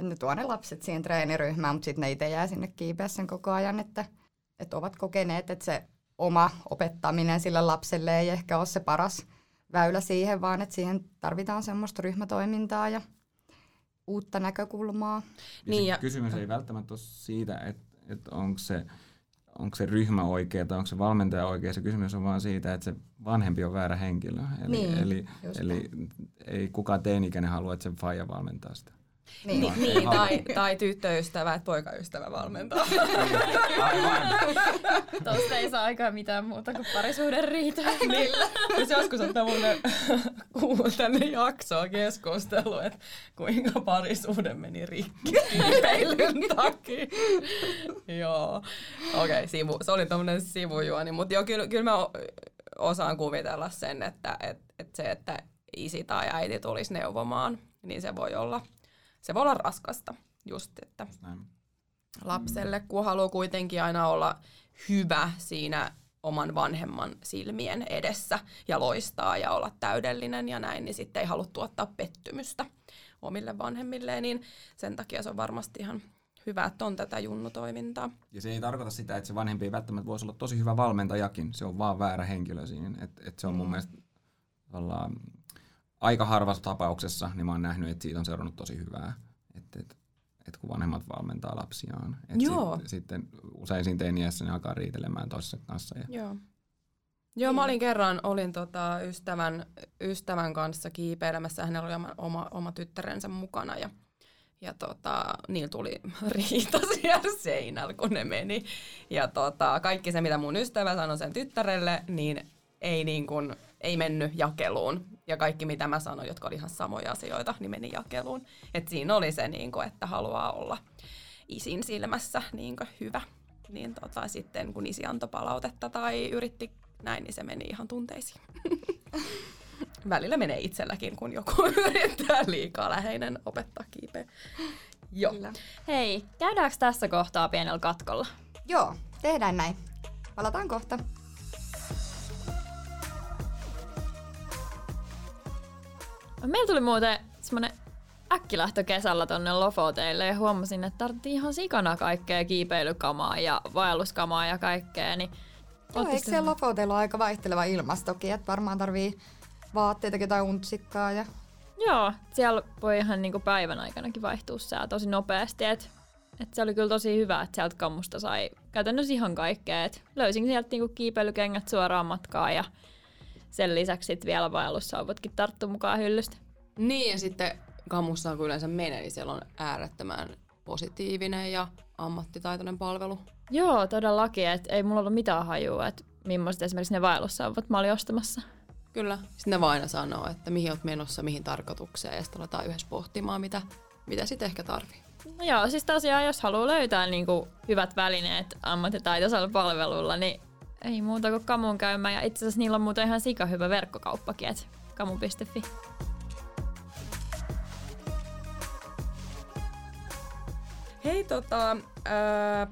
ne tuo ne lapset siihen treeniryhmään, mutta sitten ne itse jää sinne kiipeä sen koko ajan, että, että ovat kokeneet, että se oma opettaminen sille lapselle ei ehkä ole se paras väylä siihen, vaan että siihen tarvitaan semmoista ryhmätoimintaa ja uutta näkökulmaa. Niin, ja kysymys ei välttämättä ole siitä, että, että onko se onko se ryhmä oikea tai onko se valmentaja oikea. Se kysymys on vaan siitä, että se vanhempi on väärä henkilö. Eli, niin, eli, eli ei kukaan teini-ikäinen halua, että se faija valmentaa sitä. Niin, niin, niin tai, tai tyttöystävä, että poikaystävä valmentaa. Aivan. Tuosta ei saa aikaa mitään muuta kuin parisuuden riitä. niin. Jos joskus on tämmöinen tänne jaksoa keskustelu, että kuinka parisuuden meni rikki kiipeilyn takia. joo. Okei, okay, sivu. se oli tämmöinen sivujuoni, mutta joo, kyllä, kyllä mä osaan kuvitella sen, että, että, että se, että isi tai äiti tulisi neuvomaan, niin se voi olla se voi olla raskasta just, että lapselle, kun haluaa kuitenkin aina olla hyvä siinä oman vanhemman silmien edessä ja loistaa ja olla täydellinen ja näin, niin sitten ei halua tuottaa pettymystä omille vanhemmilleen, niin sen takia se on varmasti ihan hyvä, että on tätä junnutoimintaa. Ja se ei tarkoita sitä, että se vanhempi ei välttämättä voisi olla tosi hyvä valmentajakin, se on vaan väärä henkilö siinä. Et, et se on mun mm. mielestä aika harvassa tapauksessa, niin mä oon nähnyt, että siitä on seurannut tosi hyvää. Että et, et kun vanhemmat valmentaa lapsiaan. Et Joo. Sit, sitten usein siinä teiniässä ne alkaa riitelemään toisessa kanssa. Ja Joo. Joo, mä olin kerran olin tota ystävän, ystävän kanssa kiipeilemässä. Hänellä oli oma, oma tyttärensä mukana ja, ja tota, niillä tuli riita siellä seinällä, kun ne meni. Ja tota, kaikki se, mitä mun ystävä sanoi sen tyttärelle, niin ei, niin kuin, ei mennyt jakeluun. Ja kaikki, mitä mä sanoin, jotka oli ihan samoja asioita, niin meni jakeluun. Et siinä oli se, niin kuin, että haluaa olla isin silmässä niin kuin, hyvä. Niin tota, sitten kun isi antoi palautetta tai yritti näin, niin se meni ihan tunteisiin. Välillä menee itselläkin, kun joku yrittää liikaa läheinen opettaa kiipeä. Joo. Kyllä. Hei, käydäänkö tässä kohtaa pienellä katkolla? Joo, tehdään näin. Palataan kohta. Meillä tuli muuten semmonen äkkilähtö kesällä tonne Lofoteille ja huomasin, että tarvittiin ihan sikana kaikkea kiipeilykamaa ja vaelluskamaa ja kaikkea. Niin Joo, eikö siellä Lofoteilla ole aika vaihteleva ilmastokin, että varmaan tarvii vaatteita tai untsikkaa ja... Joo, siellä voi ihan niinku päivän aikanakin vaihtua sää tosi nopeasti, että et se oli kyllä tosi hyvä, että sieltä kammusta sai käytännössä ihan kaikkea. Et löysin sieltä niinku kiipeilykengät suoraan matkaa ja sen lisäksi sit vielä vaellussauvotkin tarttu mukaan hyllystä. Niin, ja sitten kammussa kun yleensä menee, niin siellä on äärettömän positiivinen ja ammattitaitoinen palvelu. Joo, todellakin. Et ei mulla ollut mitään hajua, että millaiset esimerkiksi ne vaellussauvot mä olin ostamassa. Kyllä. Sitten ne vaan aina sanoo, että mihin olet menossa, mihin tarkoitukseen, ja sitten aletaan yhdessä pohtimaan, mitä, mitä sitten ehkä tarvii. No joo, siis tosiaan jos haluaa löytää niin kuin hyvät välineet ammattitaitoisella palvelulla, niin ei muuta kuin kamun käymään. Ja itse asiassa niillä on muuten ihan sika hyvä verkkokauppakin, että kamu.fi. Hei tota, ää,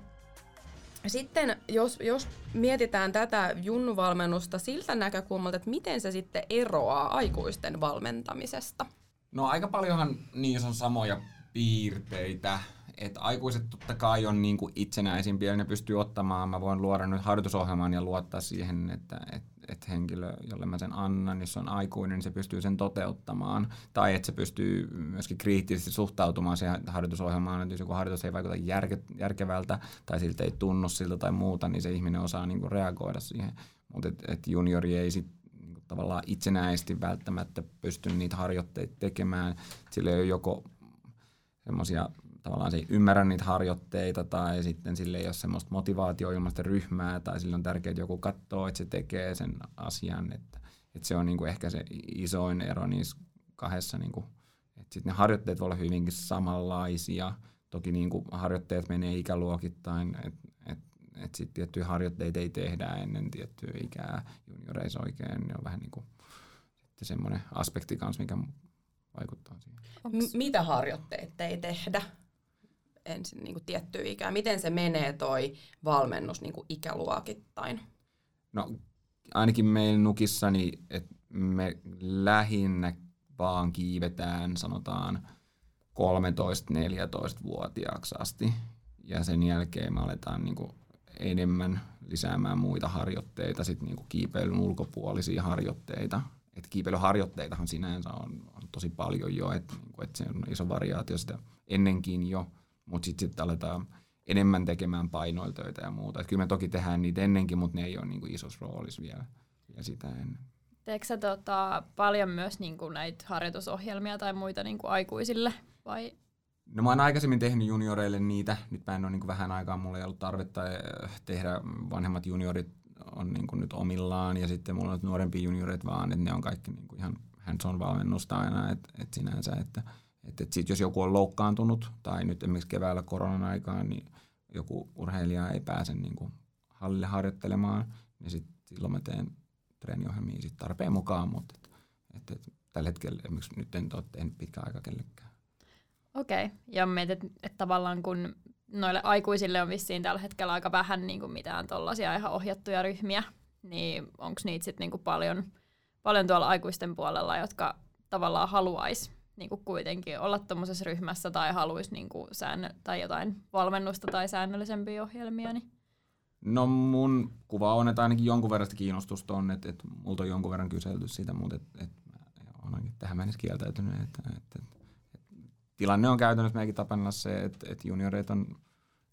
sitten jos, jos mietitään tätä junnuvalmennusta siltä näkökulmalta, että miten se sitten eroaa aikuisten valmentamisesta? No aika paljonhan niissä on samoja piirteitä että aikuiset totta kai on niin kuin itsenäisimpiä ne pystyy ottamaan. Mä voin luoda nyt harjoitusohjelman ja luottaa siihen, että, että, että henkilö, jolle mä sen annan, jos on aikuinen, niin se pystyy sen toteuttamaan. Tai että se pystyy myöskin kriittisesti suhtautumaan siihen harjoitusohjelmaan, että jos joku harjoitus ei vaikuta järke, järkevältä tai siltä ei tunnu siltä tai muuta, niin se ihminen osaa niin kuin reagoida siihen. Mutta et, et juniori ei sit niin tavallaan itsenäisesti välttämättä pysty niitä harjoitteita tekemään. Sillä ei ole joko semmoisia tavallaan se ei ymmärrä niitä harjoitteita tai sitten sille ei ole semmoista motivaatioilmaista ryhmää tai sille on tärkeää, että joku katsoo, että se tekee sen asian. Että, että se on niin kuin ehkä se isoin ero niissä kahdessa. Niin kuin, että sitten ne harjoitteet voi olla hyvinkin samanlaisia. Toki niin kuin harjoitteet menee ikäluokittain, että et, et sitten tiettyjä harjoitteita ei tehdä ennen tiettyä ikää junioreissa oikein. Ne on vähän niin kuin semmoinen aspekti kanssa, mikä vaikuttaa siihen. M- mitä harjoitteita ei tehdä? Ensin niin kuin tiettyä ikää. Miten se menee toi valmennus niin kuin ikäluokittain? No ainakin meillä nukissa, niin että me lähinnä vaan kiivetään, sanotaan 13-14-vuotiaaksi asti. Ja sen jälkeen me aletaan niin kuin enemmän lisäämään muita harjoitteita, sit niin kuin kiipeilyn ulkopuolisia harjoitteita. Et kiipeilyharjoitteitahan sinänsä on, on tosi paljon jo, että niin et se on iso variaatio sitä ennenkin jo, mutta sitten sit aletaan enemmän tekemään painoiltöitä ja muuta. Et kyllä me toki tehdään niitä ennenkin, mutta ne ei ole niin kuin isossa roolissa vielä, vielä sitä ennen. Teekö sä tota, paljon myös niin kuin näitä harjoitusohjelmia tai muita niin kuin aikuisille vai No mä oon aikaisemmin tehnyt junioreille niitä, nyt mä en ole niin vähän aikaa, mulla ei ollut tarvetta eh, tehdä, vanhemmat juniorit on niin nyt omillaan ja sitten mulla on nuorempia junioreita vaan, että ne on kaikki niin ihan hands-on valmennusta aina, että et sinänsä, että et, et sit jos joku on loukkaantunut tai nyt esimerkiksi keväällä koronan aikaan, niin joku urheilija ei pääse niin kuin hallille harjoittelemaan, niin sit, silloin mä teen treeniohjelmia sit tarpeen mukaan, mutta et, et, et, tällä hetkellä esimerkiksi nyt en ole tehnyt pitkä aika kellekään. Okei, okay. ja mietit, että et tavallaan kun noille aikuisille on vissiin tällä hetkellä aika vähän niin kuin mitään tuollaisia ihan ohjattuja ryhmiä, niin onko niitä sitten niin paljon, paljon tuolla aikuisten puolella, jotka tavallaan haluaisi niin kuin kuitenkin olla tuommoisessa ryhmässä tai haluaisi niin kuin säännö- tai jotain valmennusta tai säännöllisempiä ohjelmia? Niin... No mun kuva on, että ainakin jonkun verran kiinnostusta on, että, että multa on jonkun verran kyselty siitä, mutta että, että olen tähän mennessä kieltäytynyt, että, että, että tilanne on käytännössä meidänkin tapana se, että, että junioreita on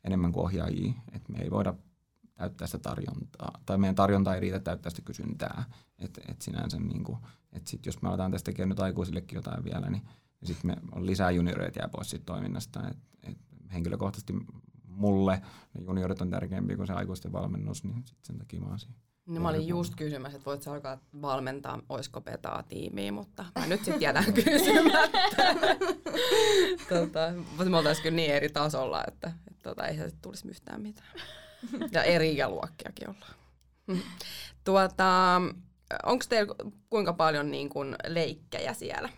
enemmän kuin ohjaajia, että me ei voida täyttää sitä tarjontaa, tai meidän tarjonta ei riitä täyttää sitä kysyntää. Että et sinänsä, niin kuin, että sit jos me aletaan tästä tekemään nyt aikuisillekin jotain vielä, niin, niin sitten me on lisää junioreita jää pois siitä toiminnasta. Et, et henkilökohtaisesti mulle ne juniorit on tärkeämpiä kuin se aikuisten valmennus, niin sit sen takia mä oon siinä. No mä olin just kysymässä, että voitko alkaa valmentaa, oisko petaa tiimiä, mutta mä nyt sitten jätän kysymättä. tota, mutta me oltaisiin kyllä niin eri tasolla, että, että tota, ei se tulisi yhtään mitään. Ja eri ikäluokkiakin ollaan. Tuota, Onko teillä kuinka paljon niin kun leikkejä siellä?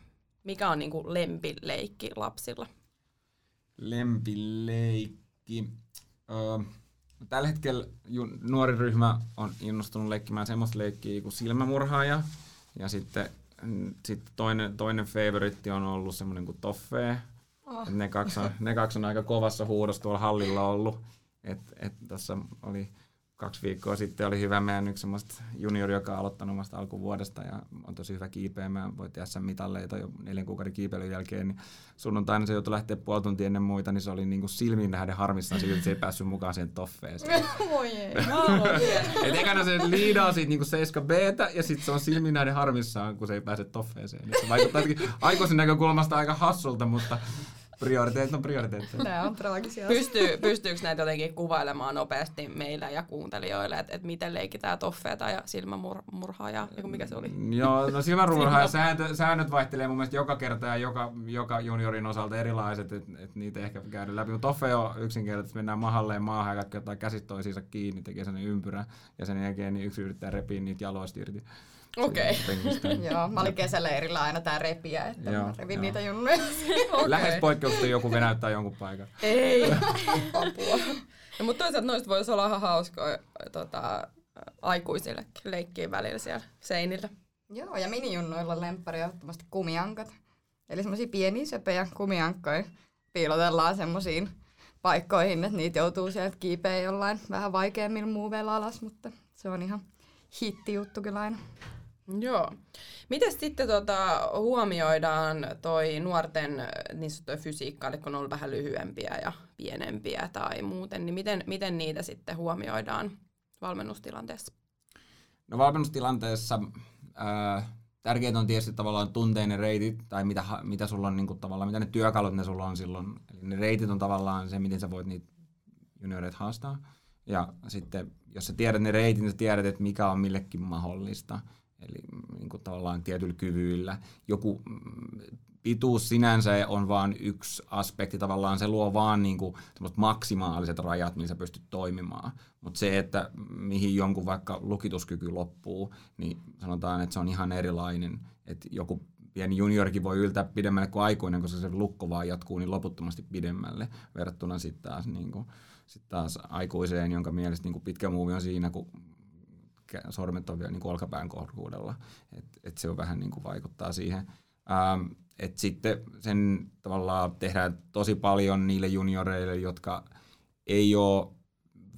Mikä on niin kun lempileikki lapsilla? Lempileikki? Öö, Tällä hetkellä nuori ryhmä on innostunut leikkimään semmoista leikkiä kuin silmämurhaaja. Ja sitten sit toinen, toinen favoritti on ollut semmoinen kuin toffee. Oh. Ne, kaksi on, ne kaksi on aika kovassa huudossa tuolla hallilla ollut. Et, et tässä oli kaksi viikkoa sitten oli hyvä meidän yksi semmoista juniori, joka on aloittanut omasta alkuvuodesta ja on tosi hyvä kiipeämään. Voitti SM-mitalleita jo neljän kuukauden kiipeilyn jälkeen. Niin sunnuntaina se joutui lähteä puoli tuntia ennen muita, niin se oli niin kuin silmiin nähden harmissaan siitä, että se ei päässyt mukaan siihen toffeeseen. Voi ei. Et ekana se liidaa siitä niin 7 b ja sitten se on silmiin nähden harmissaan, kun se ei pääse toffeeseen. Niin se vaikuttaa aikuisen näkökulmasta aika hassulta, mutta Prioriteet on prioriteetteja. Nämä on traagisia Pystyy, Pystyykö näitä jotenkin kuvailemaan nopeasti meille ja kuuntelijoille, että et miten leikitään toffeeta ja silmämurhaa ja mikä se oli? Joo, no silmämurhaa sääntö, säännöt vaihtelee mun mielestä joka kerta ja joka, joka juniorin osalta erilaiset, että et niitä ehkä käydä läpi. Mutta toffe on yksinkertaisesti, mennään mahalleen maahan ja kaikki ottaa käsit toisiinsa kiinni, tekee sen ympyrä ja sen jälkeen niin yksi yrittää repiä niitä jaloista irti. Okei. Okay. Joo, mä olin kesäleirillä aina tää repiä, että joo, mä revin joo. niitä junnuja. okay. Lähes poikkeuksesta joku venäyttää jonkun paikan. Ei, apua. No, mutta toisaalta noista voisi olla ihan hauskoja tota, aikuisille leikkiä välillä siellä seinillä. Joo, ja minijunnoilla lemppari ehdottomasti kumiankat. Eli semmoisia pieniä söpöjä kumiankkoja piilotellaan semmoisiin paikkoihin, että niitä joutuu sieltä kiipeä jollain vähän vaikeammilla muuveilla alas, mutta se on ihan hitti juttu kyllä aina. Joo. Miten sitten tota, huomioidaan toi nuorten niin sanottuja fysiikka, eli kun on ollut vähän lyhyempiä ja pienempiä tai muuten, niin miten, miten niitä sitten huomioidaan valmennustilanteessa? No valmennustilanteessa äh, tärkeintä on tietysti tavallaan tunteen ne reitit, tai mitä, mitä sulla on niin kuin, tavallaan, mitä ne työkalut ne sulla on silloin. Eli ne reitit on tavallaan se, miten sä voit niitä junioreita haastaa. Ja sitten, jos sä tiedät ne reitit, niin sä tiedät, että mikä on millekin mahdollista. Eli niin kuin tavallaan tietyillä kyvyillä. Joku mm, pituus sinänsä on vain yksi aspekti, tavallaan se luo vaan niin maksimaaliset rajat, missä pystyt toimimaan. Mutta se, että mihin jonkun vaikka lukituskyky loppuu, niin sanotaan, että se on ihan erilainen. Että joku pieni juniorikin voi yltää pidemmälle kuin aikuinen, koska se lukko vaan jatkuu niin loputtomasti pidemmälle verrattuna sitten taas, niin kuin, sit taas aikuiseen, jonka mielestä niin pitkä muuvi on siinä, kun sormet on vielä niin kuin olkapään korkuudella. Et, et se on vähän niin kuin vaikuttaa siihen. Ähm, et sitten sen tavallaan tehdään tosi paljon niille junioreille, jotka ei ole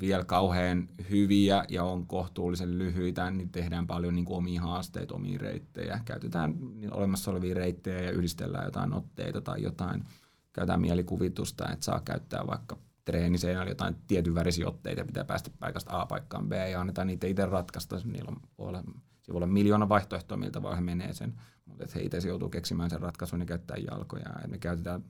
vielä kauhean hyviä ja on kohtuullisen lyhyitä, niin tehdään paljon niin kuin omia haasteita, omia reittejä. Käytetään olemassa olevia reittejä ja yhdistellään jotain otteita tai jotain. Käytetään mielikuvitusta, että saa käyttää vaikka treeniseinällä jotain tietyn värisiä otteita pitää päästä paikasta A paikkaan B ja annetaan niitä itse ratkaista. Niillä on, voi olla, voi olla miljoona vaihtoehtoa, miltä vaan he menee sen, mutta he itse joutuu keksimään sen ratkaisun ja käyttää jalkoja. Ja me käytetään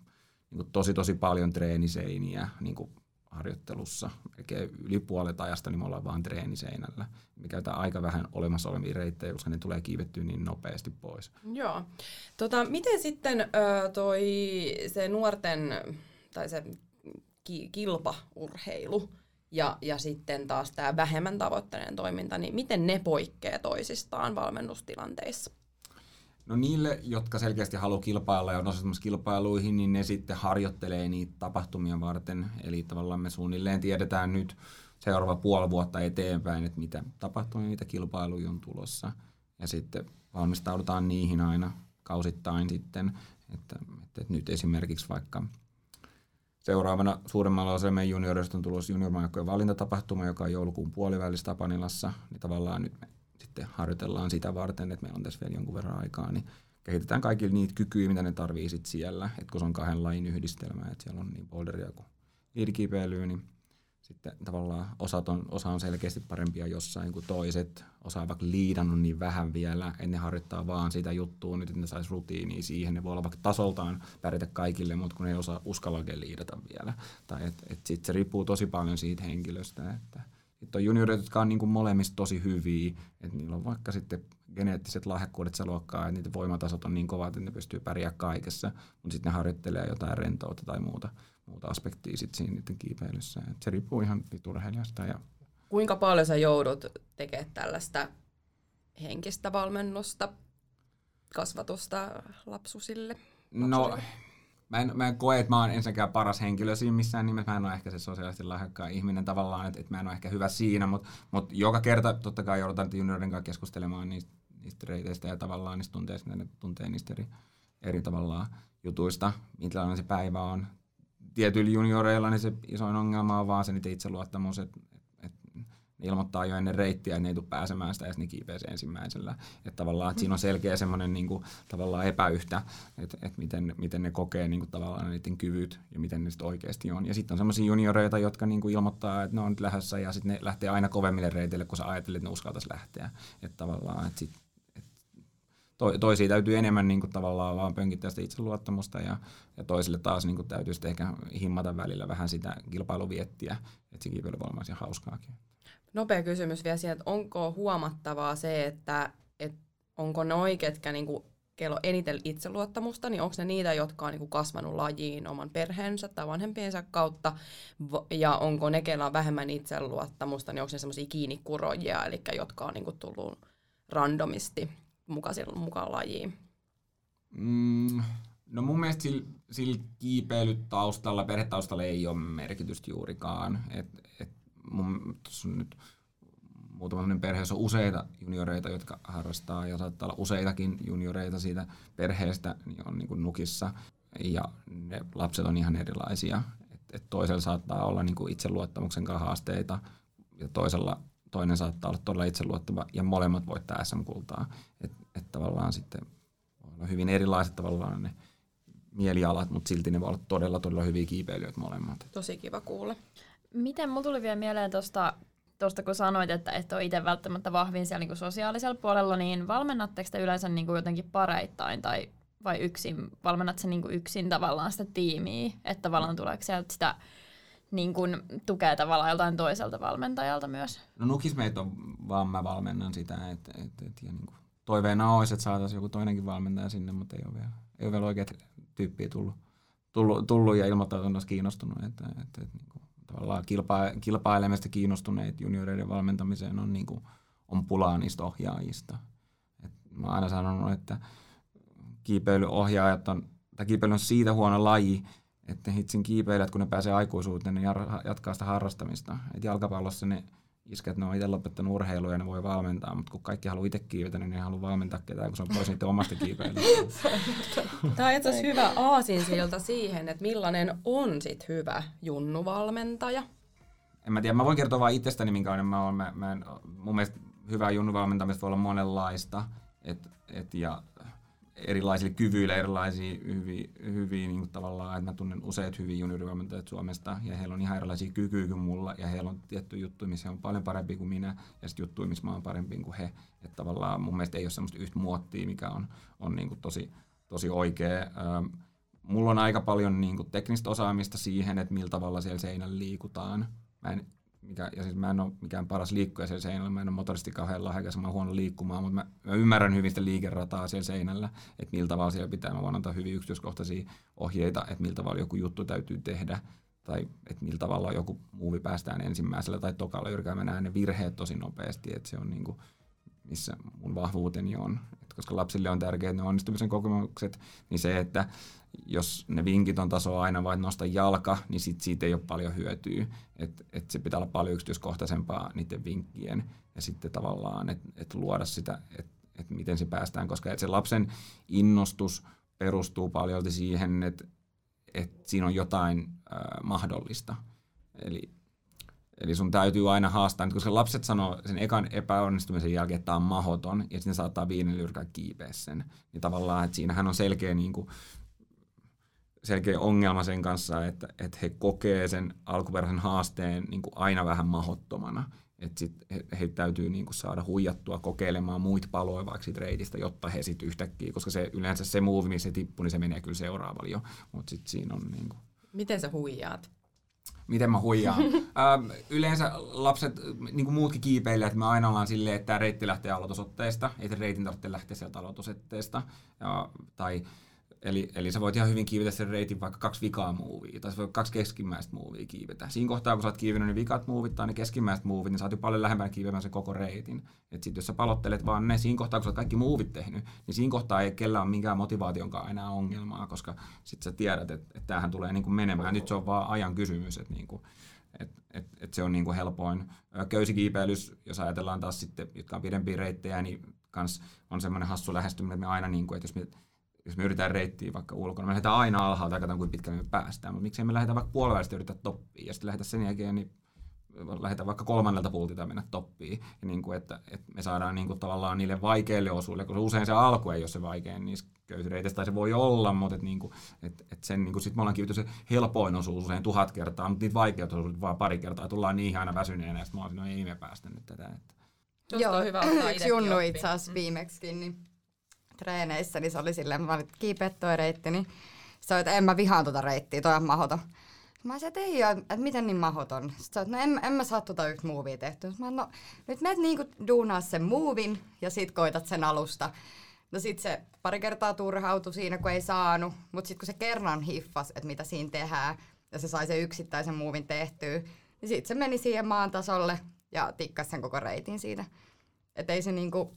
niin kuin tosi tosi paljon treeniseiniä niin kuin harjoittelussa. Melkein yli puolet ajasta niin me ollaan vaan treeniseinällä. Me käytetään aika vähän olemassa olevia reittejä, koska ne tulee kiivettyä niin nopeasti pois. Joo. Tota, miten sitten ö, toi se nuorten tai se ki- kilpaurheilu ja, ja sitten taas tämä vähemmän tavoitteinen toiminta, niin miten ne poikkeaa toisistaan valmennustilanteissa? No niille, jotka selkeästi haluaa kilpailla ja on osallistumassa kilpailuihin, niin ne sitten harjoittelee niitä tapahtumia varten. Eli tavallaan me suunnilleen tiedetään nyt seuraava puoli vuotta eteenpäin, että mitä tapahtumia, mitä kilpailuja on tulossa. Ja sitten valmistaudutaan niihin aina kausittain sitten, että, että nyt esimerkiksi vaikka seuraavana suuremmalla osalla meidän juniorista on tulossa juniormajoukkojen valintatapahtuma, joka on joulukuun puolivälissä Tapanilassa, niin tavallaan nyt me sitten harjoitellaan sitä varten, että meillä on tässä vielä jonkun verran aikaa, niin kehitetään kaikille niitä kykyjä, mitä ne tarvii sit siellä, että kun se on kahden lajin yhdistelmä, että siellä on niin boulderia kuin liidikipeilyä, niin sitten tavallaan osat on, osa on selkeästi parempia jossain kuin toiset. Osa on vaikka liidannut niin vähän vielä, että ne harjoittaa vaan sitä juttua nyt, että ne saisi rutiiniä siihen. Ne voi olla vaikka tasoltaan pärjätä kaikille, mutta kun ei osaa uskalla oikein liidata vielä. Tai et, et sit se riippuu tosi paljon siitä henkilöstä, että sitten on junioreita, jotka on niin kuin molemmista tosi hyviä, että niillä on vaikka sitten geneettiset lahjakkuudet se luokkaa, että niiden voimatasot on niin kovat, että ne pystyy pärjäämään kaikessa, mutta sitten ne harjoittelee jotain rentoutta tai muuta, muuta aspektia sitten siinä niiden kiipeilyssä. Et se riippuu ihan urheilijasta. Ja Kuinka paljon sä joudut tekemään tällaista henkistä valmennusta, kasvatusta lapsusille? No, mä en, mä en koe, että mä oon ensinnäkään paras henkilö siinä missään nimessä. Mä en ole ehkä se sosiaalisesti lahjakkaan ihminen tavallaan, että, että mä en ole ehkä hyvä siinä, mutta, mutta joka kerta totta kai joudutaan juniorin kanssa keskustelemaan niistä, niistä reiteistä ja tavallaan niistä tunteista, ne tuntee niistä eri, eri tavallaan jutuista, minkälainen se päivä on. Tietyillä junioreilla niin se isoin ongelma on vaan se niiden itseluottamus, että ne ilmoittaa jo ennen reittiä, että ne ei tule pääsemään sitä, ja ne kiipeää ensimmäisellä. Että tavallaan, että siinä on selkeä semmoinen niin tavallaan epäyhtä, että, että miten, miten ne kokee niin kuin, tavallaan niiden kyvyt ja miten ne sitten oikeasti on. Ja sitten on semmoisia junioreita, jotka niin kuin, ilmoittaa, että ne on nyt lähdössä ja sitten ne lähtee aina kovemmille reiteille, kun sä ajattelet, että ne uskaltaisi lähteä. Että tavallaan, että sit, to, täytyy enemmän niin kuin, tavallaan vaan pönkittää sitä itseluottamusta ja, ja toisille taas niin kuin, täytyy sitten ehkä himmata välillä vähän sitä kilpailuviettiä, että se kiipeily voi olla hauskaakin. Nopea kysymys vielä siihen, että onko huomattavaa se, että, että onko ne jotka niinku, kello eniten itseluottamusta, niin onko ne niitä, jotka on niinku kasvanut lajiin oman perheensä tai vanhempiensa kautta, ja onko ne, keillä on vähemmän itseluottamusta, niin onko ne semmoisia kiinnikurojia, eli jotka on niinku tullut randomisti mukaan, mukaan lajiin? Mm, no mun mielestä sillä, sillä kiipeilytaustalla, perhetaustalla ei ole merkitystä juurikaan. Et, et mun, on nyt muutama perheessä on useita junioreita, jotka harrastaa ja saattaa olla useitakin junioreita siitä perheestä, niin on niin kuin nukissa ja ne lapset on ihan erilaisia. Et, et toisella saattaa olla niin kuin itseluottamuksen kanssa haasteita ja toisella toinen saattaa olla todella itseluottava ja molemmat voittaa SM-kultaa. Et, et tavallaan sitten voi olla hyvin erilaiset tavallaan ne mielialat, mutta silti ne voi olla todella, todella hyviä kiipeilijöitä molemmat. Tosi kiva kuulla. Miten mulla tuli vielä mieleen tuosta, tosta, kun sanoit, että et ole itse välttämättä vahvin siellä niin sosiaalisella puolella, niin valmennatteko te yleensä niin jotenkin pareittain tai vai yksin? Valmennat se niin yksin tavallaan sitä tiimiä, että tavallaan tuleeko sieltä sitä niin kuin, tukea tavallaan joltain toiselta valmentajalta myös? No nukismeet on vaan mä valmennan sitä, että et, et, niin kuin, toiveena olisi, että saataisiin joku toinenkin valmentaja sinne, mutta ei ole vielä, ei ole vielä oikeat tyyppiä tullut, tullut, tullut ja ilmoittautunut kiinnostunut. Että, että, että, niin kuin, tavallaan kilpa- kilpailemista kiinnostuneet junioreiden valmentamiseen on, niin kuin, on pulaa niistä ohjaajista. Et mä oon aina sanonut, että kiipeilyohjaajat on, tai kiipeily on siitä huono laji, että hitsin kiipeilijät, kun ne pääsee aikuisuuteen, ne jatkaa sitä harrastamista. Et jalkapallossa ne iskät, ne on itse lopettanut urheilua ja ne voi valmentaa, mutta kun kaikki haluaa itse kiivetä, niin ne ei halua valmentaa ketään, kun se on pois niiden omasta kiipeilystä. Tämä on itse asiassa hyvä aasinsilta siihen, että millainen on sit hyvä junnuvalmentaja. En mä tiedä, mä voin kertoa vain itsestäni, minkälainen mä oon. Mä, mä en, mun mielestä hyvää junnuvalmentamista voi olla monenlaista. Et, et, ja erilaisille kyvyille erilaisia hyviä, hyviä niin kuin tavallaan, että mä tunnen useat hyviä juniorivalmentajat Suomesta ja heillä on ihan erilaisia kykyjä kuin mulla ja heillä on tietty juttu, missä on paljon parempi kuin minä ja sitten juttu, missä mä oon parempi kuin he. Että tavallaan mun mielestä ei ole semmoista yhtä muottia, mikä on, on niin kuin tosi, tosi oikea. Ähm, mulla on aika paljon niin kuin teknistä osaamista siihen, että millä tavalla siellä seinällä liikutaan. Mä en mikä, ja siis mä en ole mikään paras liikkuja siellä seinällä, mä en ole motoristi kauhean lahjakas, mä huono liikkumaan, mutta mä, mä ymmärrän hyvin sitä liikerataa siellä seinällä, että millä tavalla siellä pitää, mä voin antaa hyvin yksityiskohtaisia ohjeita, että millä tavalla joku juttu täytyy tehdä, tai että millä tavalla joku muuvi päästään ensimmäisellä tai tokalla yrkää mä näen ne virheet tosi nopeasti, että se on niin kuin, missä mun vahvuuteni on. Et koska lapsille on tärkeää ne onnistumisen kokemukset, niin se, että jos ne vinkit on taso aina vain nosta jalka, niin sit siitä ei ole paljon hyötyä. Et, et se pitää olla paljon yksityiskohtaisempaa niiden vinkkien ja sitten tavallaan, että et luoda sitä, että et miten se päästään, koska et se lapsen innostus perustuu paljon siihen, että et siinä on jotain äh, mahdollista. Eli, eli sun täytyy aina haastaa, koska lapset sanoo sen ekan epäonnistumisen jälkeen, että tämä on mahoton, ja sitten saattaa viinen yrkää kiipeä sen. Niin tavallaan, että siinähän on selkeä niin kuin, selkeä ongelma sen kanssa, että, että he kokee sen alkuperäisen haasteen niin kuin aina vähän mahottomana. Että sit he, he täytyy niin kuin saada huijattua kokeilemaan muita paloja vaikka siitä reitistä, jotta he sitten yhtäkkiä, koska se yleensä se move, missä se tippuu, niin se menee kyllä seuraavalle jo. Mutta sitten siinä on niin kuin... Miten sä huijaat? Miten mä huijaan? ähm, yleensä lapset, niin kuin muutkin kiipeilijät, me aina ollaan silleen, että tämä reitti lähtee aloitusotteesta, ei reitin tarvitse lähteä sieltä aloitusotteesta. Ja, tai Eli, eli sä voit ihan hyvin kiivetä sen reitin vaikka kaksi vikaa muuvia, tai sä voit kaksi keskimmäistä muuvia kiivetä. Siinä kohtaa, kun sä oot kiivennyt ne vikat muuvit tai ne keskimmäiset muuvit, niin sä oot jo paljon lähempänä kiivemään sen koko reitin. Et sit jos sä palottelet vaan ne siinä kohtaa, kun sä oot kaikki muuvit tehnyt, niin siinä kohtaa ei kellään ole minkään motivaationkaan enää ongelmaa, koska sit sä tiedät, että, että tämähän tulee niin kuin menemään. Nyt se on vaan ajan kysymys, että niin kuin, et, et, et se on niin kuin helpoin. Köysikiipeilys, jos ajatellaan taas sitten, jotka on pidempiä reittejä, niin kans on semmoinen hassu lähestyminen, että me aina, niin kuin, että jos me jos me yritetään reittiä vaikka ulkona, me lähdetään aina alhaalta ja katsotaan, kuinka pitkälle me päästään. Mutta miksei me lähdetä vaikka puolivälistä yrittää toppia ja sitten lähdetä sen jälkeen, niin lähdetään vaikka kolmannelta pultilta mennä toppiin. Ja niin kuin, että, että, me saadaan niin kuin tavallaan niille vaikeille osuille, koska usein se alku ei ole se vaikein niissä köysireitässä, tai se voi olla, mutta että, niin kuin, että, että sen niin kuin, sit me ollaan kivitty se helpoin osuus usein tuhat kertaa, mutta niitä vaikeat osuudet vaan pari kertaa, ja tullaan niin aina väsyneenä, ja sitten mä oon, no ei me päästä nyt tätä. Että. Joo, on hyvä ottaa Junnu itse asiassa viimeksi, niin treeneissä, niin se oli silleen, mä olin kiipeät toi reitti, niin se oli, että en mä vihaan tuota reittiä, toi on mahoton. Mä olisin, että ei että miten niin mahoton. Sitten että no en, en mä saa tuota yhtä muuvia tehtyä. Mä no, nyt menet niinku duunaa sen muuvin ja sit koitat sen alusta. No sit se pari kertaa turhautui siinä, kun ei saanut. Mutta sit kun se kerran hiffas, että mitä siinä tehdään, ja se sai sen yksittäisen muuvin tehtyä, niin sit se meni siihen maan tasolle ja tikkasi sen koko reitin siitä. Että ei se niinku,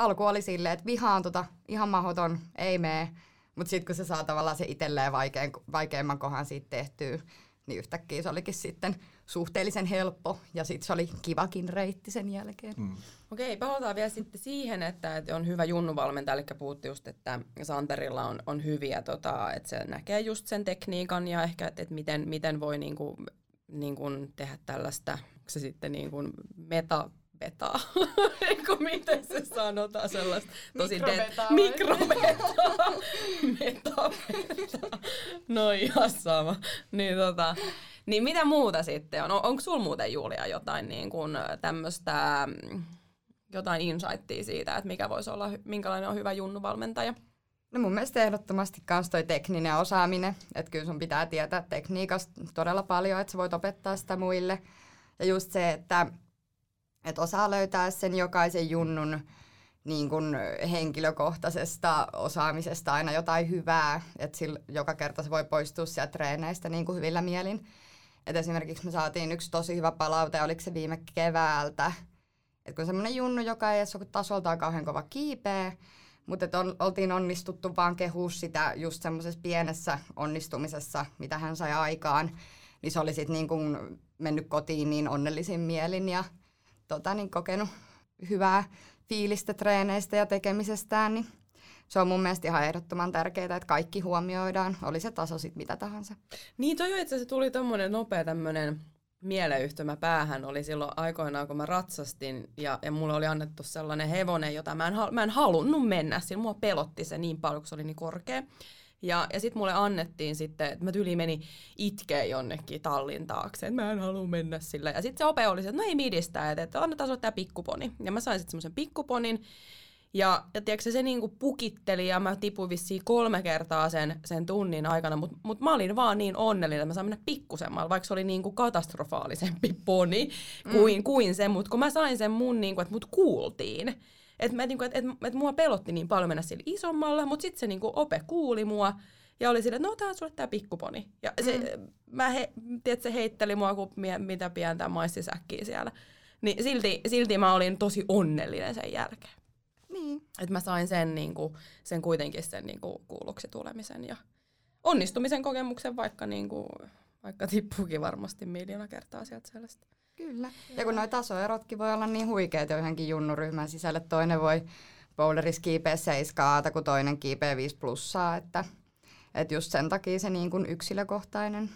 alku oli silleen, että vihaan tota, ihan mahoton, ei mene. Mutta sitten kun se saa tavallaan se itselleen vaikein, vaikeimman kohan siitä tehtyä, niin yhtäkkiä se olikin sitten suhteellisen helppo ja sitten se oli kivakin reitti sen jälkeen. Mm. Okei, palataan vielä sitten siihen, että, että on hyvä junnuvalmentaja, eli puhuttiin just, että Santerilla on, on hyviä, tota, että se näkee just sen tekniikan ja ehkä, että, että miten, miten voi niinku, niinku tehdä tällaista, se sitten niinku meta vetaa. Eikö miten se sanotaan sellaista tosi mikrobetaa. Mikrobetaa. Metabetaa. No ihan sama. Niin, tota, niin mitä muuta sitten on? on onko sulla muuten Julia jotain niin kuin tämmöistä jotain insightia siitä, että mikä voisi olla, minkälainen on hyvä junnuvalmentaja? No mun mielestä ehdottomasti myös toi tekninen osaaminen, että kyllä sun pitää tietää tekniikasta todella paljon, että sä voit opettaa sitä muille. Ja just se, että että osaa löytää sen jokaisen junnun niin kun henkilökohtaisesta osaamisesta aina jotain hyvää, että joka kerta se voi poistua sieltä treeneistä niin kuin hyvillä mielin. Et esimerkiksi me saatiin yksi tosi hyvä palaute, oliko se viime keväältä, että kun semmoinen junnu, joka ei edes ole tasoltaan kauhean kova kiipeä, mutta on, oltiin onnistuttu vaan kehua sitä just semmoisessa pienessä onnistumisessa, mitä hän sai aikaan, niin se oli sitten niin mennyt kotiin niin onnellisin mielin ja tota, niin kokenut hyvää fiilistä treeneistä ja tekemisestään, niin se on mun mielestä ihan ehdottoman tärkeää, että kaikki huomioidaan, oli se taso sitten mitä tahansa. Niin toi itse asiassa tuli tommonen nopea tämmönen mieleyhtymä päähän oli silloin aikoinaan, kun mä ratsastin ja, ja mulle oli annettu sellainen hevonen, jota mä en, mä en halunnut mennä, sillä mua pelotti se niin paljon, kun se oli niin korkea. Ja, ja sitten mulle annettiin sitten, että mä tyli meni itkee jonnekin tallin taakse, että mä en halua mennä sillä. Ja sitten se ope oli se, että no ei midistä, että, että annetaan sulle tämä pikkuponi. Ja mä sain sitten semmoisen pikkuponin, ja, ja tiedätkö, se niinku pukitteli ja mä tipuin vissiin kolme kertaa sen, sen tunnin aikana, mutta mut mä olin vaan niin onnellinen, että mä sain mennä pikkusemmalla, vaikka se oli niinku katastrofaalisempi poni kuin, mm. kuin se, mutta kun mä sain sen mun, niinku, että mut kuultiin. Että mä, niinku, et, et, et mua pelotti niin paljon mennä sillä isommalla, mutta sitten se niinku ope kuuli mua ja oli sille, että no tää on sulle tää pikkuponi. Ja se, mm. mä he, tiedät, se heitteli mua kuin mitä pientä maissisäkkiä siellä. Niin silti, silti mä olin tosi onnellinen sen jälkeen. Niin. Että mä sain sen, niin kuin, sen kuitenkin sen niin kuin, kuulluksi tulemisen ja onnistumisen kokemuksen, vaikka, niin kuin, vaikka tippuukin varmasti miljoona kertaa sieltä sellaista. Kyllä. Ja kun nuo tasoerotkin voi olla niin huikeita johonkin junnuryhmän sisälle. Toinen voi boulderissa kiipeä 7 kun toinen kiipeä 5 plussaa. Että, että just sen takia se niin kuin yksilökohtainen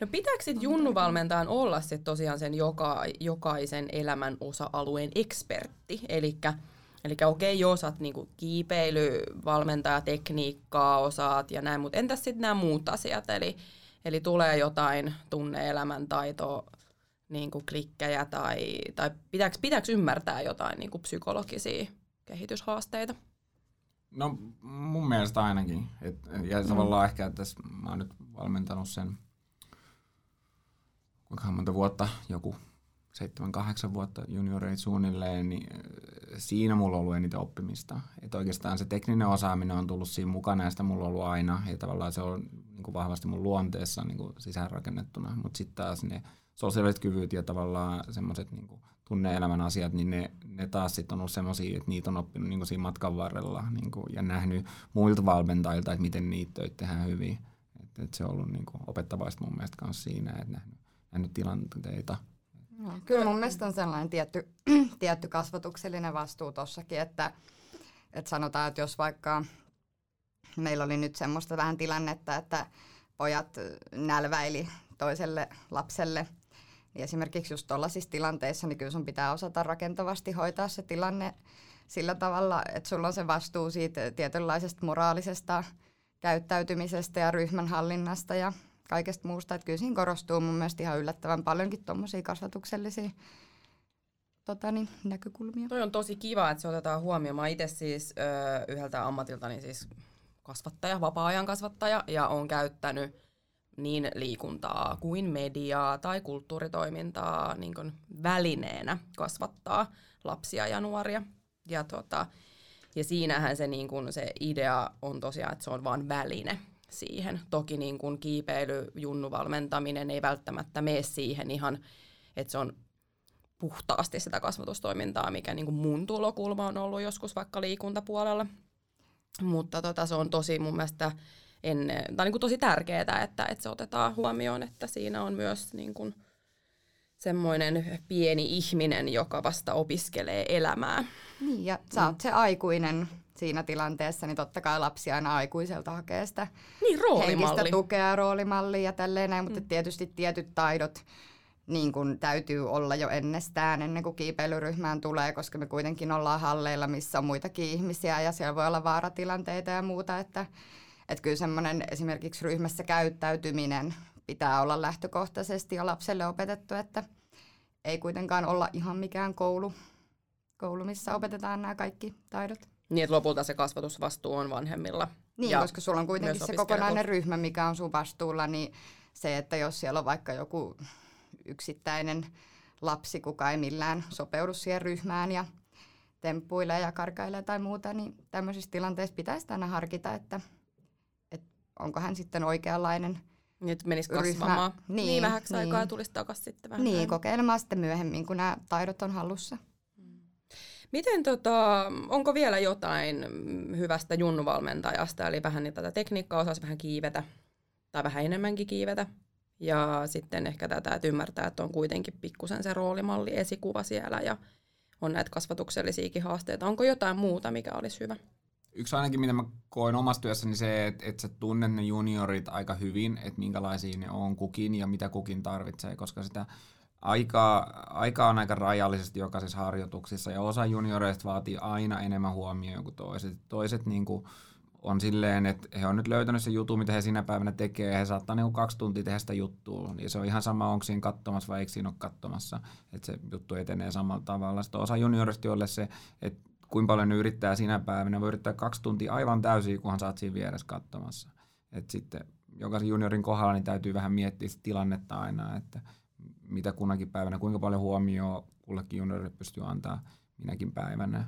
No pitääkö sitten junnuvalmentajan olla sit tosiaan sen joka, jokaisen elämän osa-alueen ekspertti? Elikkä Eli okei, okay, joo, osaat niinku kiipeilyvalmentaja, tekniikkaa osaat ja näin, mutta entäs sitten nämä muut asiat? Eli, eli tulee jotain tunne-elämän taito, niinku klikkejä tai, tai pitääkö, pitääkö ymmärtää jotain niinku psykologisia kehityshaasteita? No mun mielestä ainakin. Et, ja mm. tavallaan ehkä, että mä oon nyt valmentanut sen kuinka monta vuotta, joku 7-8 vuotta junioreita suunnilleen, niin äh, siinä mulla on ollut eniten oppimista. Että oikeastaan se tekninen osaaminen on tullut siinä mukana ja sitä mulla on ollut aina. Ja tavallaan se on niin kuin vahvasti mun luonteessa niin kuin sisäänrakennettuna. Mutta sitten taas ne sosiaaliset kyvyt ja tavallaan semmoiset niin tunne-elämän asiat, niin ne, ne taas sitten on ollut semmoisia, että niitä on oppinut niin kuin siinä matkan varrella niin kuin, ja nähnyt muilta valmentajilta, että miten niitä töitä tehdään hyvin. Et, et se on ollut niin kuin, opettavaista mun mielestä myös siinä, että nähnyt, nähnyt tilanteita – No, kyllä mun mielestä on sellainen tietty, tietty kasvatuksellinen vastuu tossakin, että, että sanotaan, että jos vaikka meillä oli nyt semmoista vähän tilannetta, että pojat nälväili toiselle lapselle, niin esimerkiksi just tuollaisissa tilanteissa, niin kyllä sun pitää osata rakentavasti hoitaa se tilanne sillä tavalla, että sulla on se vastuu siitä tietynlaisesta moraalisesta käyttäytymisestä ja ryhmän hallinnasta ja kaikesta muusta. Että kyllä siinä korostuu mun mielestä ihan yllättävän paljonkin tuommoisia kasvatuksellisia tota, niin, näkökulmia. Toi on tosi kiva, että se otetaan huomioon. Mä itse siis ö, yhdeltä ammatiltani siis kasvattaja, vapaa-ajan kasvattaja, ja on käyttänyt niin liikuntaa kuin mediaa tai kulttuuritoimintaa niin kuin välineenä kasvattaa lapsia ja nuoria. Ja, tota, ja siinähän se, niin kuin, se idea on tosiaan, että se on vain väline siihen. Toki niin kuin kiipeily, junnuvalmentaminen ei välttämättä mene siihen ihan, että se on puhtaasti sitä kasvatustoimintaa, mikä niin kuin mun tulokulma on ollut joskus vaikka liikuntapuolella. Mutta tota, se on tosi mun mielestä ennen, tai niin kuin tosi tärkeää, että, että se otetaan huomioon, että siinä on myös niin kuin semmoinen pieni ihminen, joka vasta opiskelee elämää. Niin, ja sä oot se aikuinen siinä tilanteessa, niin totta kai lapsi aina aikuiselta hakee sitä niin, henkistä tukea roolimallia ja tälleen näin, mutta mm. tietysti tietyt taidot niin kun täytyy olla jo ennestään ennen kuin kiipeilyryhmään tulee, koska me kuitenkin ollaan halleilla, missä on muitakin ihmisiä ja siellä voi olla vaaratilanteita ja muuta, että, että kyllä semmoinen esimerkiksi ryhmässä käyttäytyminen pitää olla lähtökohtaisesti jo lapselle opetettu, että ei kuitenkaan olla ihan mikään koulu, koulu missä opetetaan nämä kaikki taidot. Niin, että lopulta se kasvatusvastuu on vanhemmilla. Niin, ja koska sulla on kuitenkin se kokonainen ryhmä, mikä on sun vastuulla, niin se, että jos siellä on vaikka joku yksittäinen lapsi, kuka ei millään sopeudu siihen ryhmään ja temppuilee ja karkailee tai muuta, niin tämmöisissä tilanteissa pitäisi aina harkita, että onko hän sitten oikeanlainen niin, että menisi kasvamaan niin, niin vähäksi niin. aikaa tulisi takaisin sitten vähän. Niin, kokeilemaan sitten myöhemmin, kun nämä taidot on hallussa. Miten tota, onko vielä jotain hyvästä junnuvalmentajasta, eli vähän niin tätä tekniikkaa osasi vähän kiivetä, tai vähän enemmänkin kiivetä, Ja sitten ehkä tätä, että ymmärtää, että on kuitenkin pikkusen se roolimalli esikuva siellä ja on näitä kasvatuksellisiakin haasteita. Onko jotain muuta, mikä olisi hyvä? Yksi ainakin, mitä mä koin omassa työssäni, se, että, että sä tunnet ne juniorit aika hyvin, että minkälaisia ne on kukin ja mitä kukin tarvitsee, koska sitä aikaa, aikaa on aika rajallisesti jokaisessa harjoituksissa ja osa junioreista vaatii aina enemmän huomioon kuin toiset. Toiset niin kuin, on silleen, että he on nyt löytänyt se juttu, mitä he sinä päivänä tekee, he saattaa niin kaksi tuntia tehdä sitä juttua, ja se on ihan sama, onko siinä katsomassa vai eikö siinä ole katsomassa, että se juttu etenee samalla tavalla. Sitten osa juniorista, jolle se, että kuinka paljon ne yrittää sinä päivänä, voi yrittää kaksi tuntia aivan täysin, kunhan saat siinä vieressä katsomassa. Et sitten jokaisen juniorin kohdalla niin täytyy vähän miettiä sitä tilannetta aina, että mitä kunnakin päivänä, kuinka paljon huomioon kullekin juniorille pystyy antaa minäkin päivänä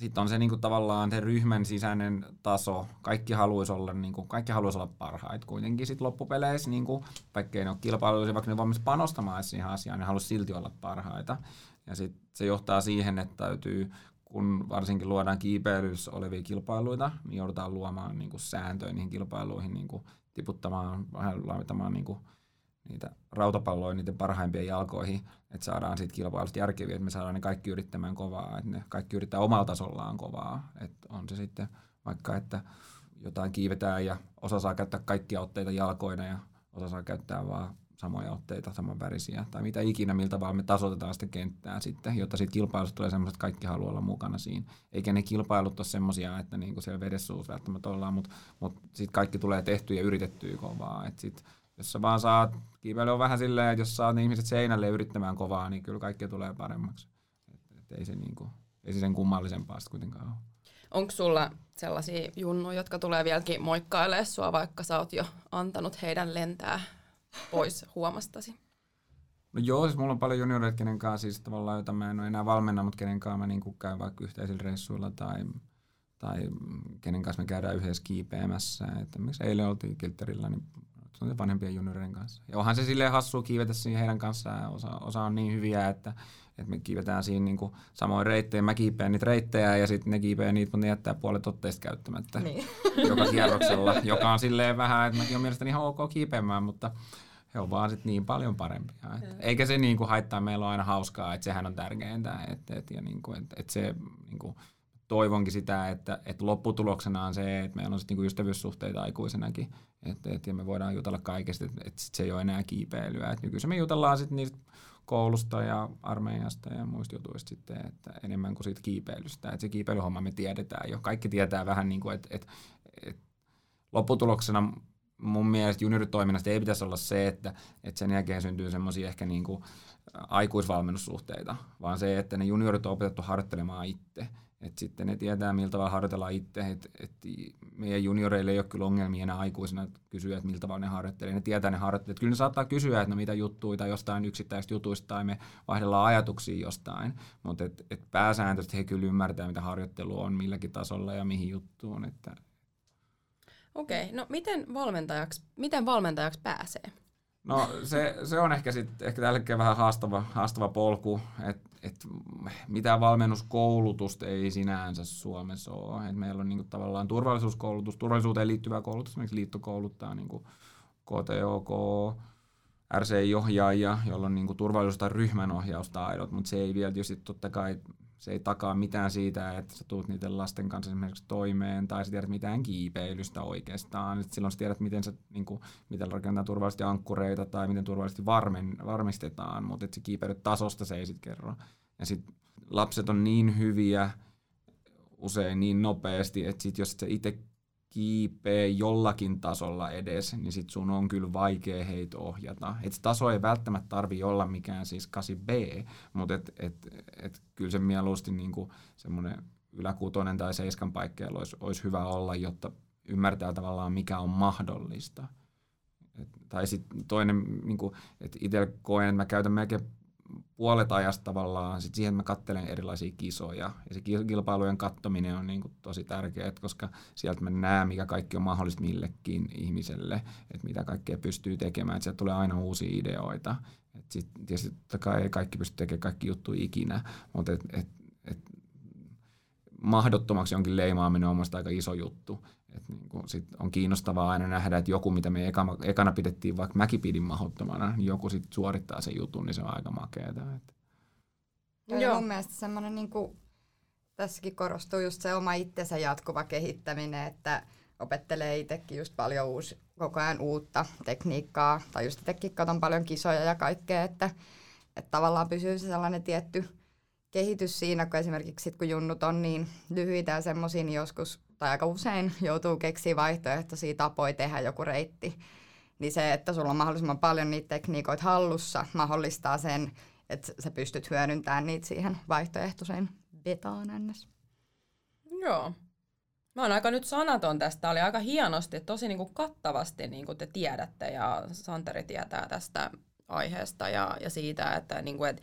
sitten on se niin kuin, tavallaan se ryhmän sisäinen taso. Kaikki haluaisi olla, niin kuin, kaikki haluaisi olla parhaita. Kuitenkin sitten loppupeleissä, niin kuin, vaikka ei ne ole kilpailuja, vaikka ne valmis panostamaan siihen asiaan, ne haluaisi silti olla parhaita. Ja sitten se johtaa siihen, että täytyy, kun varsinkin luodaan kiipeilyssä olevia kilpailuita, niin joudutaan luomaan niin kuin, sääntöjä niihin kilpailuihin, niin kuin, tiputtamaan, vähän laittamaan niin kuin, niitä rautapalloja niiden parhaimpien jalkoihin, että saadaan siitä kilpailusta järkeviä, että me saadaan ne kaikki yrittämään kovaa, että ne kaikki yrittää omalla tasollaan kovaa, että on se sitten vaikka, että jotain kiivetään ja osa saa käyttää kaikkia otteita jalkoina ja osa saa käyttää vaan samoja otteita, saman värisiä tai mitä ikinä, miltä vaan me tasoitetaan sitä kenttää sitten, jotta siitä kilpailusta tulee semmoiset, että kaikki haluaa olla mukana siinä. Eikä ne kilpailut ole semmoisia, että niinku siellä vedessuus välttämättä ollaan, mutta mut sitten kaikki tulee tehtyä ja yritettyä kovaa. Et sit jos sä vaan saat, kiipeily on vähän silleen, että jos saat ne ihmiset seinälle yrittämään kovaa, niin kyllä kaikki tulee paremmaksi. Et, et ei, se niinku, ei se sen kummallisempaa kuitenkaan ole. Onko sulla sellaisia junnuja, jotka tulee vieläkin moikkailemaan sua, vaikka sä oot jo antanut heidän lentää pois huomastasi? No joo, siis mulla on paljon junioreita, kenen kanssa siis tavallaan, joita mä en ole enää valmenna, mutta kenen kanssa mä niin käyn vaikka yhteisillä reissuilla tai, tai kenen kanssa me käydään yhdessä kiipeämässä. Että miksi eilen oltiin Kilterillä, niin se vanhempien junioreiden kanssa. Ja onhan se silleen hassua kiivetä siinä heidän kanssaan. Osa, osa on niin hyviä, että, että me kiivetään siinä niin kuin samoin reittejä. Mä kiipeen niitä reittejä ja sitten ne kiipeen niitä, mutta ne jättää puolet otteista käyttämättä niin. joka kierroksella. joka on silleen vähän, että mäkin olen mielestäni ihan ok kiipeämään, mutta he on vaan sit niin paljon parempia. Et, eikä se niinku haittaa, meillä on aina hauskaa, että sehän on tärkeintä. Et, et, ja niinku, et, et se, niinku, toivonkin sitä, että, että lopputuloksena on se, että meillä on sitten niinku ystävyyssuhteita aikuisenakin, että, että me voidaan jutella kaikesta, että, että sit se ei ole enää kiipeilyä. Et nykyisin me jutellaan sitten niistä koulusta ja armeijasta ja muista jutuista sitten, että enemmän kuin siitä kiipeilystä. Että se kiipeilyhomma me tiedetään jo. Kaikki tietää vähän niin kuin, että, että, että lopputuloksena mun mielestä junioritoiminnasta ei pitäisi olla se, että, että sen jälkeen syntyy semmoisia ehkä niin kuin aikuisvalmennussuhteita, vaan se, että ne juniorit on opetettu harjoittelemaan itse. Et sitten ne tietää, miltä tavalla harjoitellaan itse. Et, et meidän junioreille ei ole kyllä ongelmia enää aikuisena kysyä, että miltä vaan ne harjoittelee. Ne tietää ne harjoittelee. Kyllä ne saattaa kysyä, että no mitä juttuja tai jostain yksittäistä jutuista tai me vaihdellaan ajatuksia jostain. Mutta et, et pääsääntöisesti he kyllä ymmärtää, mitä harjoittelu on milläkin tasolla ja mihin juttuun. Että... Okei, okay, no miten valmentajaksi, miten valmentajaksi pääsee? No se, se on ehkä sitten ehkä tällä vähän haastava, haastava polku, että et mitään valmennuskoulutusta ei sinänsä Suomessa ole. Et meillä on niinku tavallaan turvallisuuskoulutus, turvallisuuteen liittyvää koulutus, esimerkiksi liitto kouluttaa niinku KTOK, RCI-ohjaajia, jolla on niinku turvallisuus- tai ryhmänohjaustaidot, mutta se ei vielä tietysti totta kai se ei takaa mitään siitä, että sä tuut niiden lasten kanssa esimerkiksi toimeen, tai sä tiedät mitään kiipeilystä oikeastaan. Et silloin sä tiedät, miten, sä, niin kuin, miten rakennetaan turvallisesti ankkureita, tai miten turvallisesti varmen, varmistetaan, mutta se kiipeilytasosta se ei sitten kerro. Ja sitten lapset on niin hyviä usein niin nopeasti, että sit jos sä itse kiipee jollakin tasolla edes, niin sit sun on kyllä vaikea heitä ohjata. Et taso ei välttämättä tarvi olla mikään siis 8B, mutta et, et, et kyllä se mieluusti niinku semmoinen yläkuutonen tai seiskan paikkeilla olisi, olisi hyvä olla, jotta ymmärtää tavallaan mikä on mahdollista. Et, tai sitten toinen, niinku, että itse koen, että mä käytän melkein puolet ajasta tavallaan sit siihen, että mä katselen erilaisia kisoja. Ja se kilpailujen kattominen on niin kuin tosi tärkeää, koska sieltä mä näen, mikä kaikki on mahdollista millekin ihmiselle, että mitä kaikkea pystyy tekemään. Että sieltä tulee aina uusia ideoita. Et sit, tietysti totta kai ei kaikki pysty tekemään kaikki juttuja ikinä, mutta et, et, et, mahdottomaksi jonkin leimaaminen on mielestäni aika iso juttu. Et niin kuin sit on kiinnostavaa aina nähdä, että joku, mitä me ekana, ekana pidettiin, vaikka mäkin pidin mahdottomana, niin joku sitten suorittaa sen jutun, niin se on aika makeata. Et. Joo, Joo. mun mielestä semmoinen, niin kuin, tässäkin korostuu just se oma itsensä jatkuva kehittäminen, että opettelee itsekin just paljon uusi, koko ajan uutta tekniikkaa, tai just itsekin katon paljon kisoja ja kaikkea, että, että tavallaan pysyy se sellainen tietty kehitys siinä, kun esimerkiksi sit, kun junnut on niin lyhyitä ja semmoisia, niin joskus tai aika usein joutuu keksiä vaihtoehtoisia tapoja tehdä joku reitti. Niin se, että sulla on mahdollisimman paljon niitä tekniikoita hallussa, mahdollistaa sen, että sä pystyt hyödyntämään niitä siihen vaihtoehtoiseen betaan ns. Joo. Mä oon aika nyt sanaton tästä. Oli aika hienosti, tosi niin kuin kattavasti niin kuin te tiedätte ja Santeri tietää tästä aiheesta ja, ja siitä, että, niin kuin, että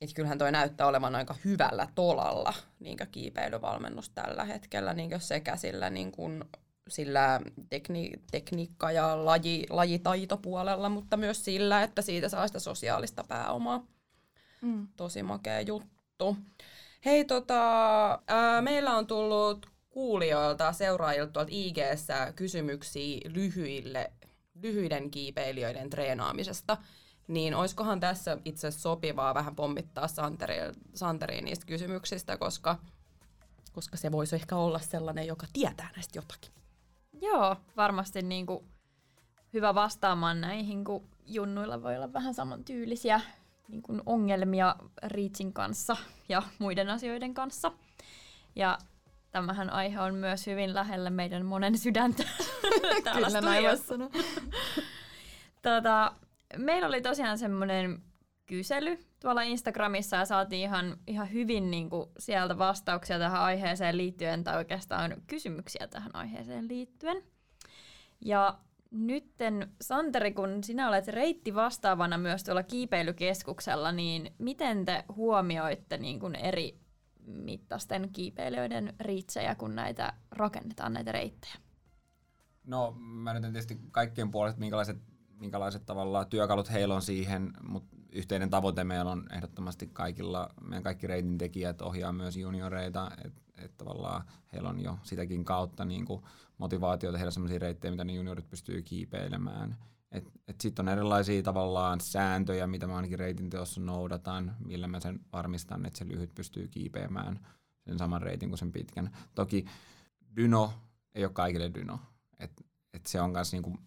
että kyllähän toi näyttää olevan aika hyvällä tolalla niin kiipeilyvalmennus tällä hetkellä niin sekä sillä, niin kuin, sillä tekni, tekniikka- ja laji, lajitaitopuolella, mutta myös sillä, että siitä saa sitä sosiaalista pääomaa. Mm. Tosi makea juttu. Hei, tota, ää, meillä on tullut kuulijoilta, seuraajilta tuolta ig kysymyksiä lyhyille, lyhyiden kiipeilijöiden treenaamisesta niin olisikohan tässä itse sopivaa vähän pommittaa Santeriin, Santeriin niistä kysymyksistä, koska, koska se voisi ehkä olla sellainen, joka tietää näistä jotakin. Joo, varmasti niin kuin hyvä vastaamaan näihin, kun junnuilla voi olla vähän samantyylisiä niin kuin ongelmia Reachin kanssa ja muiden asioiden kanssa. Ja tämähän aihe on myös hyvin lähellä meidän monen sydäntä täällä Kyllä näin tota, meillä oli tosiaan semmoinen kysely tuolla Instagramissa ja saatiin ihan, ihan hyvin niin kuin sieltä vastauksia tähän aiheeseen liittyen tai oikeastaan kysymyksiä tähän aiheeseen liittyen. Ja nytten Santeri, kun sinä olet reitti vastaavana myös tuolla kiipeilykeskuksella, niin miten te huomioitte niin kuin eri mittaisten kiipeilijöiden riitsejä, kun näitä rakennetaan näitä reittejä? No mä nyt en tietysti kaikkien puolesta, minkälaiset minkälaiset tavallaan työkalut heillä on siihen, mutta yhteinen tavoite meillä on ehdottomasti kaikilla, meidän kaikki reitin tekijät ohjaa myös junioreita, että et tavallaan heillä on jo sitäkin kautta niin kuin motivaatiota tehdä sellaisia reittejä, mitä ne juniorit pystyy kiipeilemään. Et Sitten on erilaisia tavallaan sääntöjä, mitä mä ainakin reitin teossa noudatan, millä mä sen varmistan, että se lyhyt pystyy kiipeämään sen saman reitin kuin sen pitkän. Toki dyno ei ole kaikille dyno. Et, et se on myös niinku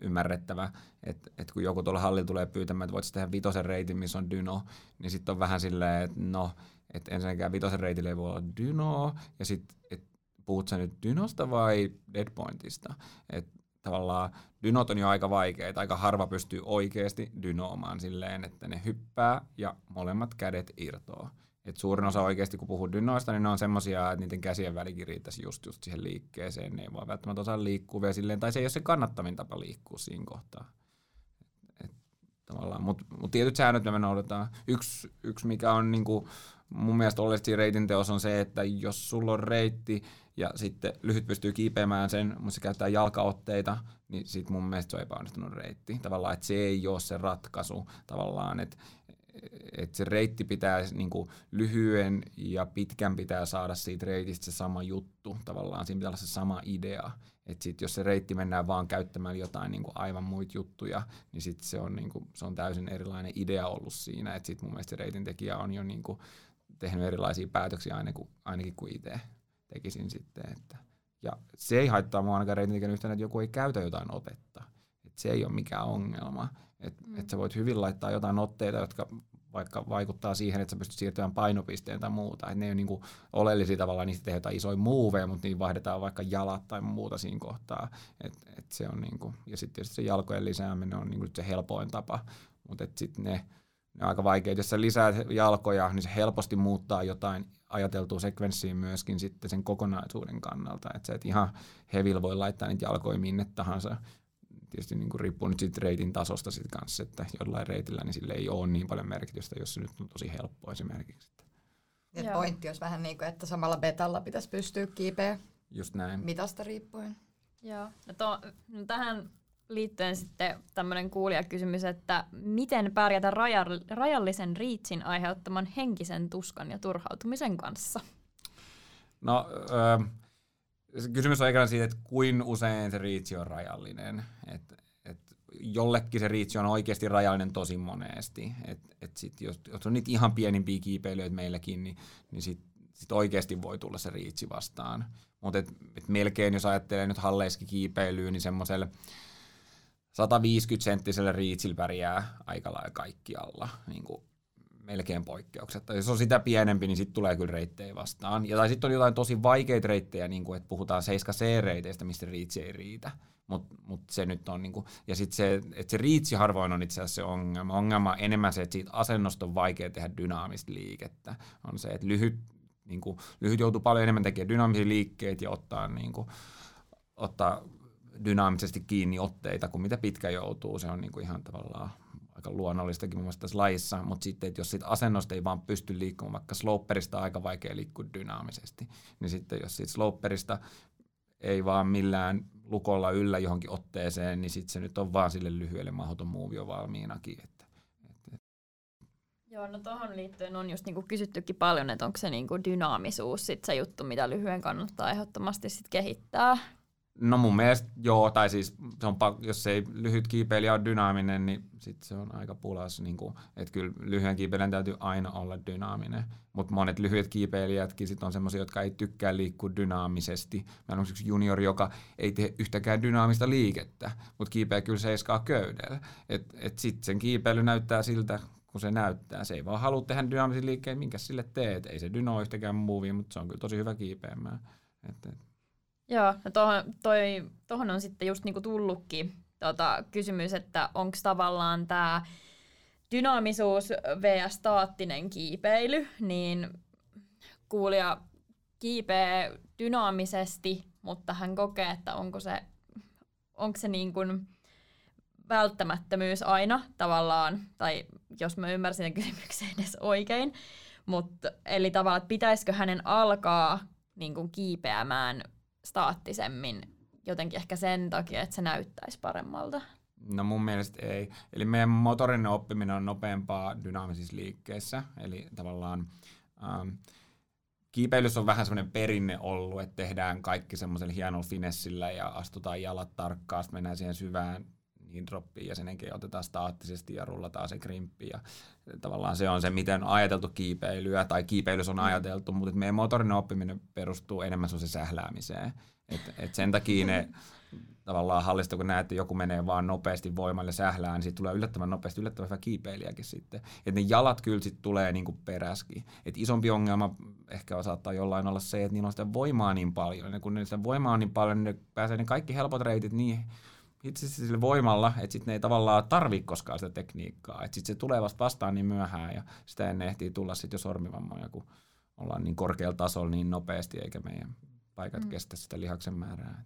ymmärrettävä, että et kun joku tuolla hallilla tulee pyytämään, että voit tehdä vitosen reitin, missä on dyno, niin sitten on vähän silleen, että no, että ensinnäkään vitosen reitillä ei voi olla dyno, ja sitten, että puhut sä nyt dynosta vai deadpointista, että tavallaan dynot on jo aika vaikeita, aika harva pystyy oikeasti dynoomaan silleen, että ne hyppää ja molemmat kädet irtoaa. Et suurin osa oikeasti, kun puhuu dynoista, niin ne on semmoisia, että niiden käsien välikin riittäisi just, just siihen liikkeeseen. Ne ei voi välttämättä osaa liikkua vielä silleen, tai se ei ole se kannattavin tapa liikkua siinä kohtaa. Mutta mut tietyt säännöt me noudataan. Yksi, yksi mikä on niinku, mun mielestä oleellisesti reitin teos on se, että jos sulla on reitti ja sitten lyhyt pystyy kiipeämään sen, mutta se käyttää jalkaotteita, niin sitten mun mielestä se on epäonnistunut reitti. Tavallaan, että se ei ole se ratkaisu. Tavallaan, että että se reitti pitää niin kuin lyhyen ja pitkän pitää saada siitä reitistä se sama juttu. Tavallaan siinä pitää olla se sama idea. Että sit jos se reitti mennään vaan käyttämään jotain niin kuin aivan muita juttuja, niin sit se, on, niin kuin, se on täysin erilainen idea ollut siinä. Että sit mun mielestä se reitin tekijä on jo niin kuin tehnyt erilaisia päätöksiä ainakin kuin, ainakin kuin itse tekisin sitten. Että. Ja se ei haittaa mua ainakaan reitin yhtään, että joku ei käytä jotain otetta. Se ei ole mikään ongelma. Että mm. et sä voit hyvin laittaa jotain otteita, jotka vaikka vaikuttaa siihen, että sä pystyt siirtymään painopisteen tai muuta. Et ne ei ole niinku oleellisia tavallaan, niistä tehdään isoja muuveja, mutta niin vaihdetaan vaikka jalat tai muuta siinä kohtaa. Et, et se on niinku, ja sitten tietysti se jalkojen lisääminen on niinku se helpoin tapa, mutta sitten ne, ne on aika vaikeita. Jos sä lisäät jalkoja, niin se helposti muuttaa jotain ajateltua sekvenssiin myöskin sitten sen kokonaisuuden kannalta. Että se, et ihan hevillä voi laittaa niitä jalkoja minne tahansa, tietysti niin kuin riippuu nyt siitä reitin tasosta sit kanssa, että jollain reitillä niin sille ei ole niin paljon merkitystä, jos se nyt on tosi helppo esimerkiksi. Et pointti olisi vähän niin kuin, että samalla betalla pitäisi pystyä kiipeä. Just näin. Mitasta riippuen. Joo. No, to, no tähän liittyen sitten tämmöinen kuulijakysymys, että miten pärjätä rajallisen riitsin aiheuttaman henkisen tuskan ja turhautumisen kanssa? No, öö, kysymys on eikä siitä, että kuin usein se riitsi on rajallinen. Et, et jollekin se riitsi on oikeasti rajallinen tosi monesti. Et, et sit jos, jos on niitä ihan pienimpiä kiipeilyitä meilläkin, niin, niin sit, sit oikeasti voi tulla se riitsi vastaan. Mutta et, et melkein, jos ajattelee nyt halleiski kiipeilyä, niin semmoiselle 150-senttiselle riitsillä pärjää aika lailla kaikkialla. Niin kuin melkein poikkeuksetta. Jos on sitä pienempi, niin sitten tulee kyllä reittejä vastaan. Ja tai sitten on jotain tosi vaikeita reittejä, niin kuin, että puhutaan 7C-reiteistä, mistä riitsi ei riitä. Mutta mut se nyt on, niin kuin, ja sitten se, että se riitsi harvoin on itse asiassa se ongelma. Ongelma on enemmän se, että siitä asennosta on vaikea tehdä dynaamista liikettä. On se, että lyhyt, niin kuin, lyhyt joutuu paljon enemmän tekemään dynaamisia liikkeitä ja ottaa, niin kuin, ottaa dynaamisesti kiinni otteita kuin mitä pitkä joutuu. Se on niin kuin ihan tavallaan aika luonnollistakin mun tässä lajissa, mutta sitten, että jos siitä asennosta ei vaan pysty liikkumaan, vaikka sloperista aika vaikea liikkua dynaamisesti, niin sitten jos siitä sloperista ei vaan millään lukolla yllä johonkin otteeseen, niin sitten se nyt on vaan sille lyhyelle mahdoton muuvio valmiinakin. Että, että. Joo, no tuohon liittyen on just niinku kysyttykin paljon, että onko se niinku dynaamisuus sit se juttu, mitä lyhyen kannattaa ehdottomasti sit kehittää. No mun mielestä joo, tai siis se on, jos ei lyhyt kiipeilijä ole dynaaminen, niin sit se on aika pulas. Niin että kyllä lyhyen kiipeilijän täytyy aina olla dynaaminen. Mutta monet lyhyet kiipeilijätkin sit on sellaisia, jotka ei tykkää liikkua dynaamisesti. Mä on yksi juniori, joka ei tee yhtäkään dynaamista liikettä, mutta kiipeää kyllä seiskaa köydellä. Et, et sitten sen kiipeily näyttää siltä, kun se näyttää. Se ei vaan halua tehdä dynaamisia liikkeitä, minkä sille teet. Ei se dyno yhtäkään movie, mutta se on kyllä tosi hyvä kiipeämään. Et, et Joo, no tohon, toi, tohon on sitten just niinku tullutkin tota, kysymys, että onko tavallaan tämä dynaamisuus vs. staattinen kiipeily, niin kuulija kiipee dynaamisesti, mutta hän kokee, että onko se, onko se niin kuin välttämättömyys aina tavallaan, tai jos mä ymmärsin sen kysymyksen edes oikein, mutta eli tavallaan, että pitäisikö hänen alkaa niin kuin kiipeämään staattisemmin jotenkin ehkä sen takia, että se näyttäisi paremmalta? No mun mielestä ei. Eli meidän motorinen oppiminen on nopeampaa dynaamisissa liikkeissä. Eli tavallaan ähm, kiipeilyssä on vähän semmoinen perinne ollut, että tehdään kaikki semmoisella hienolla finessillä ja astutaan jalat tarkkaan, mennään siihen syvään niin droppiin ja sen jälkeen otetaan staattisesti ja rullataan se krimppi. Ja tavallaan se on se, miten on ajateltu kiipeilyä tai kiipeilys on mm. ajateltu, mutta meidän motorinen oppiminen perustuu enemmän se sähläämiseen. Et, et sen takia ne tavallaan hallista, kun näet, että joku menee vaan nopeasti voimalle sählään, niin siitä tulee yllättävän nopeasti yllättävän hyvä kiipeilijäkin sitten. Että ne jalat kyllä sitten tulee niinku peräskin. Et isompi ongelma ehkä saattaa jollain olla se, että niillä on sitä voimaa niin paljon. Ja kun niillä sitä voimaa on niin paljon, niin ne pääsee ne kaikki helpot reitit niin itse sillä voimalla, että sitten ne ei tavallaan tarvi koskaan sitä tekniikkaa. Että sitten se tulee vasta vastaan niin myöhään ja sitä ennen ehtii tulla sitten jo sormivammoja, kun ollaan niin korkealla tasolla niin nopeasti, eikä meidän paikat mm. kestä sitä lihaksen määrää.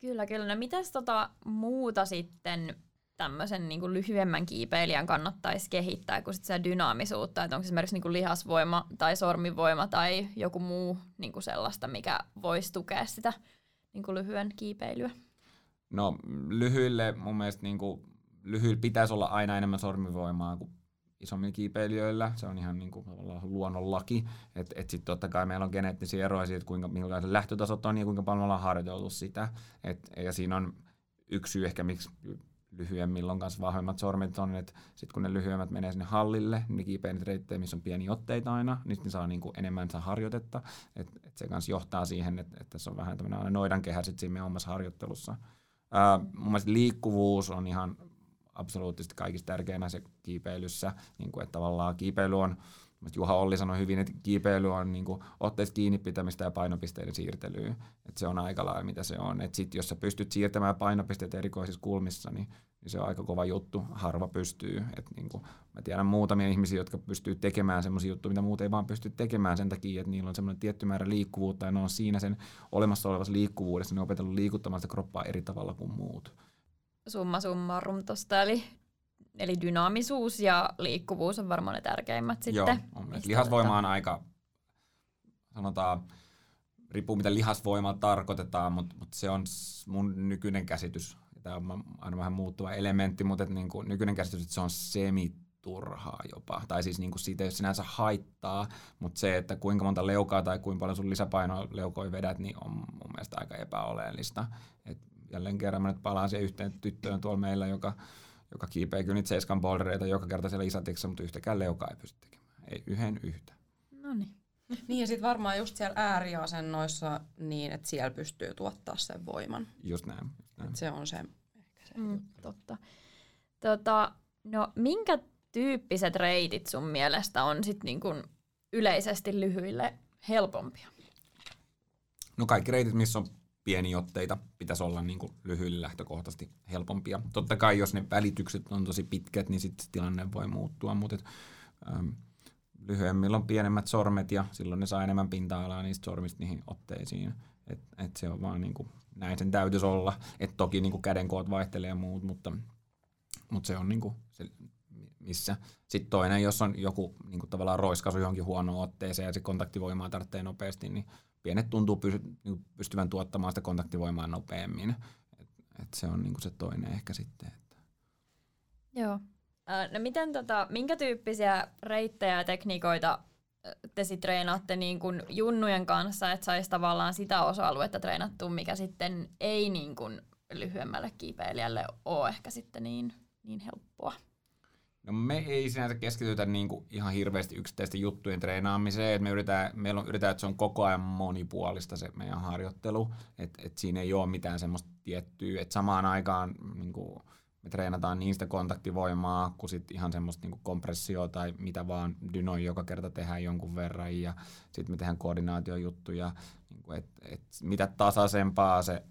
Kyllä, kyllä. No mitäs tota muuta sitten tämmöisen niin kuin lyhyemmän kiipeilijän kannattaisi kehittää kuin sit sitä dynaamisuutta, että onko esimerkiksi niin kuin lihasvoima tai sormivoima tai joku muu niin kuin sellaista, mikä voisi tukea sitä niin kuin lyhyen kiipeilyä? No lyhyille mun mielestä niin kuin, lyhyillä pitäisi olla aina enemmän sormivoimaa kuin isommilla kiipeilijöillä. Se on ihan niin kuin, luonnonlaki. Että et sitten totta kai meillä on geneettisiä eroja siitä, kuinka, minkälaiset lähtötasot on ja kuinka paljon ollaan harjoiteltu sitä. Et, ja siinä on yksi syy ehkä, miksi lyhyemmillä on kanssa vahvemmat sormet on, että sitten kun ne lyhyemmät menee sinne hallille, niin niitä reittejä, missä on pieni otteita aina, niin ne saa niinku enemmän sitä harjoitetta. Et, et se kanssa johtaa siihen, että et tässä on vähän tämmöinen noidan kehä sitten siinä omassa harjoittelussa. Uh, mun mielestä liikkuvuus on ihan absoluuttisesti kaikista tärkeänä se kiipeilyssä, niin kuin, että tavallaan kiipeily on, Juha Olli sanoi hyvin, että kiipeily on niin kuin, otteista kiinni pitämistä ja painopisteiden siirtelyä. Että se on aika lailla mitä se on. Että sit, jos sä pystyt siirtämään painopisteet erikoisissa kulmissa, niin niin se on aika kova juttu. Harva pystyy. Et niin kuin, mä tiedän muutamia ihmisiä, jotka pystyy tekemään semmoisia juttuja, mitä muut ei vaan pysty tekemään sen takia, että niillä on semmoinen tietty määrä liikkuvuutta ja ne on siinä sen olemassa olevassa liikkuvuudessa. Ne on opetellut liikuttamaan sitä kroppaa eri tavalla kuin muut. Summa summarum tuosta, eli, eli dynaamisuus ja liikkuvuus on varmaan ne tärkeimmät sitten. Joo, on. Lihasvoima on aika, sanotaan, riippuu mitä lihasvoimaa tarkoitetaan, mutta, mutta se on mun nykyinen käsitys tämä on aina vähän muuttuva elementti, mutta niin kuin nykyinen käsitys, että se on semi turhaa jopa. Tai siis niin kuin siitä ei sinänsä haittaa, mutta se, että kuinka monta leukaa tai kuinka paljon sun lisäpainoa leukoi vedät, niin on mun mielestä aika epäoleellista. Et jälleen kerran mä nyt palaan siihen yhteen tyttöön tuolla meillä, joka, joka kiipeää kyllä niitä seiskan bouldereita joka kerta siellä isatiksessa, mutta yhtäkään leukaa ei pysty tekemään. Ei yhden yhtä. No niin. Niin ja sitten varmaan just siellä ääriasennoissa niin, että siellä pystyy tuottaa sen voiman. Just näin. Just näin. Et se on se ehkä se Mm, juttu. totta. Tota, no minkä tyyppiset reitit sun mielestä on sit niin kun yleisesti lyhyille helpompia? No kaikki reitit, missä on pieniä otteita, pitäisi olla niin kuin lyhyille lähtökohtaisesti helpompia. Totta kai, jos ne välitykset on tosi pitkät, niin sitten tilanne voi muuttua, mutta et, ähm, lyhyemmillä on pienemmät sormet ja silloin ne saa enemmän pinta-alaa niistä sormista niihin otteisiin. Et, et se on vaan niin kuin, näin sen täytyisi olla. Et toki niin kuin kädenkoot vaihtelee ja muut, mutta, mutta se on niin kuin se, missä. Sitten toinen, jos on joku niin kuin tavallaan roiskaisu johonkin huonoon otteeseen ja se kontaktivoimaa tarvitsee nopeasti, niin pienet tuntuu pysy, niin pystyvän tuottamaan sitä kontaktivoimaa nopeammin. Et, et se on niin kuin se toinen ehkä sitten. Että. Joo. No miten tota, minkä tyyppisiä reittejä ja tekniikoita te sit treenaatte niin kun junnujen kanssa, että saisi tavallaan sitä osa-aluetta treenattua, mikä sitten ei niin kun lyhyemmälle kiipeilijälle ole ehkä sitten niin, niin helppoa. No me ei sinänsä keskitytä niinku ihan hirveästi yksittäisten juttujen treenaamiseen. Et me yritetään, meillä on, yritetään, että se on koko ajan monipuolista se meidän harjoittelu. Että et siinä ei ole mitään semmoista tiettyä. Että samaan aikaan niinku, me treenataan niistä kontaktivoimaa, kuin sit ihan semmoista niinku kompressio tai mitä vaan dynoi joka kerta tehdään jonkun verran. Ja sitten me tehdään koordinaatiojuttuja. Niinku, et, et mitä tasaisempaa se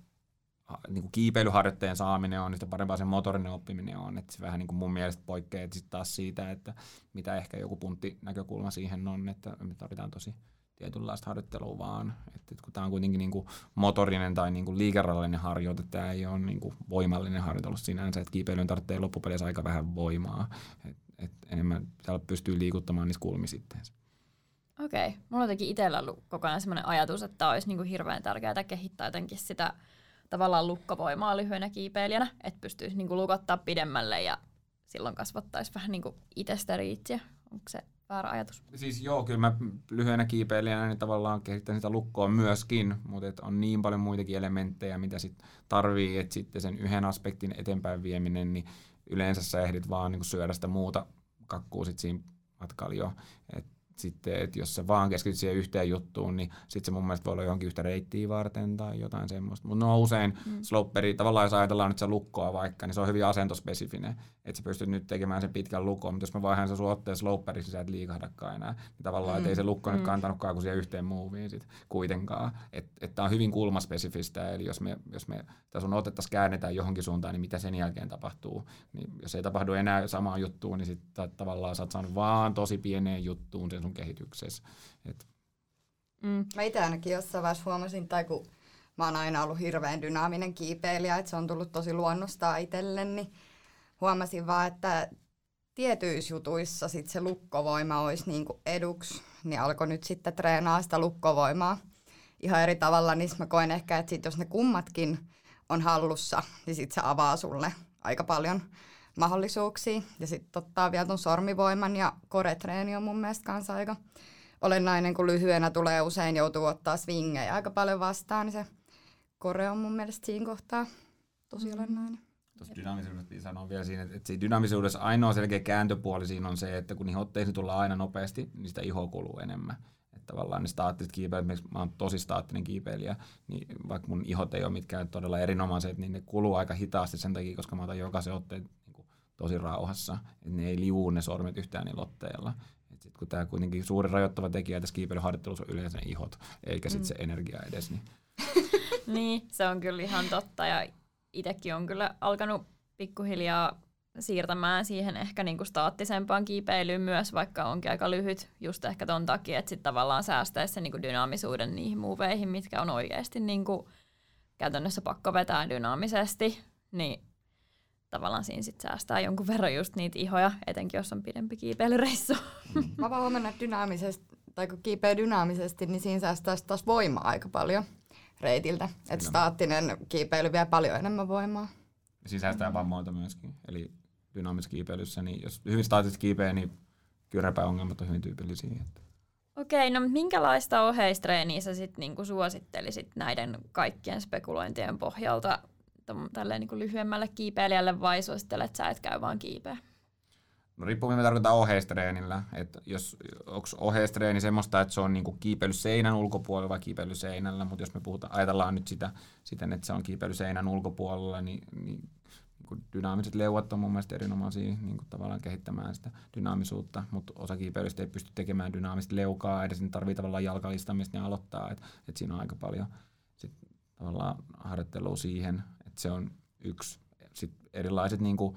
niin kuin kiipeilyharjoitteen saaminen on, niin sitä parempaa se motorinen oppiminen on. Että se vähän niin kuin mun mielestä poikkeaa sit taas siitä, että mitä ehkä joku punttinäkökulma siihen on, että me tarvitaan tosi tietynlaista harjoittelua vaan. Että kun tämä on kuitenkin niin kuin motorinen tai niin kuin liikerallinen harjoite, tämä ei ole niin kuin voimallinen harjoittelu sinänsä, että kiipeilyyn tarvitsee loppupeleissä aika vähän voimaa. Et, et enemmän täällä pystyy liikuttamaan niissä itteensä. Okei. Okay. Mulla on jotenkin itsellä ollut koko ajan sellainen ajatus, että olisi niinku hirveän tärkeää kehittää jotenkin sitä tavallaan lukkovoimaa lyhyenä kiipeilijänä, että pystyisi niinku lukottaa pidemmälle ja silloin kasvattaisi vähän niinku itsestä riitsiä. Onko se väärä ajatus? Siis joo, kyllä mä lyhyenä kiipeilijänä niin tavallaan kehittänyt sitä lukkoa myöskin, mutta et on niin paljon muitakin elementtejä, mitä sit tarvii, että sitten sen yhden aspektin eteenpäin vieminen, niin yleensä sä ehdit vaan niin syödä sitä muuta kakkuu sit siinä matkalla jo. Et sitten, että jos sä vaan keskityt siihen yhteen juttuun, niin sitten se mun mielestä voi olla johonkin yhtä reittiä varten tai jotain semmoista. Mutta no usein mm. sloperi, tavallaan jos ajatellaan nyt se lukkoa vaikka, niin se on hyvin asentospesifinen. Että sä pystyt nyt tekemään sen pitkän lukon, mutta jos mä vaihan sen sun otteen niin sä et liikahdakaan enää. Niin tavallaan, mm. että ei se lukko mm. nyt kantanutkaan kuin siihen yhteen moviin sit kuitenkaan. Että et tää on hyvin kulmaspesifistä, eli jos me, jos me tässä sun otetta käännetään johonkin suuntaan, niin mitä sen jälkeen tapahtuu. Niin jos ei tapahdu enää samaa juttua, niin sitten tavallaan sä oot saanut vaan tosi pieneen juttuun sen sun kehityksessä. Et Mm. Mä itse ainakin jossain vaiheessa huomasin, tai kun mä oon aina ollut hirveän dynaaminen kiipeilijä, että se on tullut tosi luonnostaan itselle, niin huomasin vaan, että tietyissä jutuissa sit se lukkovoima olisi niinku eduksi, niin alkoi nyt sitten treenaa sitä lukkovoimaa ihan eri tavalla, niin mä koen ehkä, että sit jos ne kummatkin on hallussa, niin sit se avaa sulle aika paljon mahdollisuuksia. Ja sitten ottaa vielä ton sormivoiman ja koretreeni on mun mielestä kanssa aika olennainen, kun lyhyenä tulee usein joutuu ottaa swingejä aika paljon vastaan, niin se kore on mun mielestä siinä kohtaa tosi olennainen. Tuosta dynaamisuudesta piti sanoa vielä siinä, että, että siinä dynaamisuudessa ainoa selkeä kääntöpuoli siinä on se, että kun niihin otteisiin tullaan aina nopeasti, niin sitä ihoa kuluu enemmän. Että tavallaan ne staattiset kiipeilijät, esimerkiksi mä oon tosi staattinen kiipeilijä, niin vaikka mun ihot ei ole mitkään todella erinomaiset, niin ne kuluu aika hitaasti sen takia, koska mä otan jokaisen otteen tosi rauhassa. Että ne ei liuu ne sormet yhtään niillä otteilla. Et sit kun tämä kuitenkin suuri rajoittava tekijä tässä kiipeilyharjoittelussa on yleensä ne ihot, eikä sitten se energia edes. Niin Niin, se on kyllä ihan totta ja itsekin on kyllä alkanut pikkuhiljaa siirtämään siihen ehkä niinku staattisempaan kiipeilyyn myös, vaikka onkin aika lyhyt just ehkä ton takia, että sitten tavallaan säästäisi sen niinku dynaamisuuden niihin muuveihin, mitkä on oikeasti niinku käytännössä pakko vetää dynaamisesti, niin tavallaan siinä sitten säästää jonkun verran just niitä ihoja, etenkin jos on pidempi kiipeilyreissu. Mä vaan huomannut, että dynaamisesti, tai kun kiipeää dynaamisesti, niin siinä säästää sit taas voimaa aika paljon reitiltä. Että staattinen kiipeily vie paljon enemmän voimaa. siinä säästää vammoilta myöskin. Eli dynaamisessa kiipeilyssä, niin jos hyvin staattisesti kiipeää, niin kyräpäongelmat on hyvin tyypillisiä. Että. Okei, no minkälaista oheistreeniä sä sitten niinku suosittelisit näiden kaikkien spekulointien pohjalta tälleen niinku lyhyemmälle kiipeilijälle vai suosittelet sä, et käy vaan kiipeä? No riippuu, mitä tarkoittaa oheistreenillä. Että jos onko oheistreeni semmoista, että se on niinku kiipeily seinän ulkopuolella vai kiipeily seinällä, mutta jos me puhutaan, ajatellaan nyt sitä siten, että se on kiipeily seinän ulkopuolella, niin, niin niin dynaamiset leuat on mun mielestä erinomaisia niin kuin tavallaan kehittämään sitä dynaamisuutta, mutta osa kiipeilystä ei pysty tekemään dynaamista leukaa, edes ne tarvii tavallaan jalkalistamista ja aloittaa, että et siinä on aika paljon sit tavallaan harjoittelua siihen, että se on yksi. Sitten erilaiset niin kuin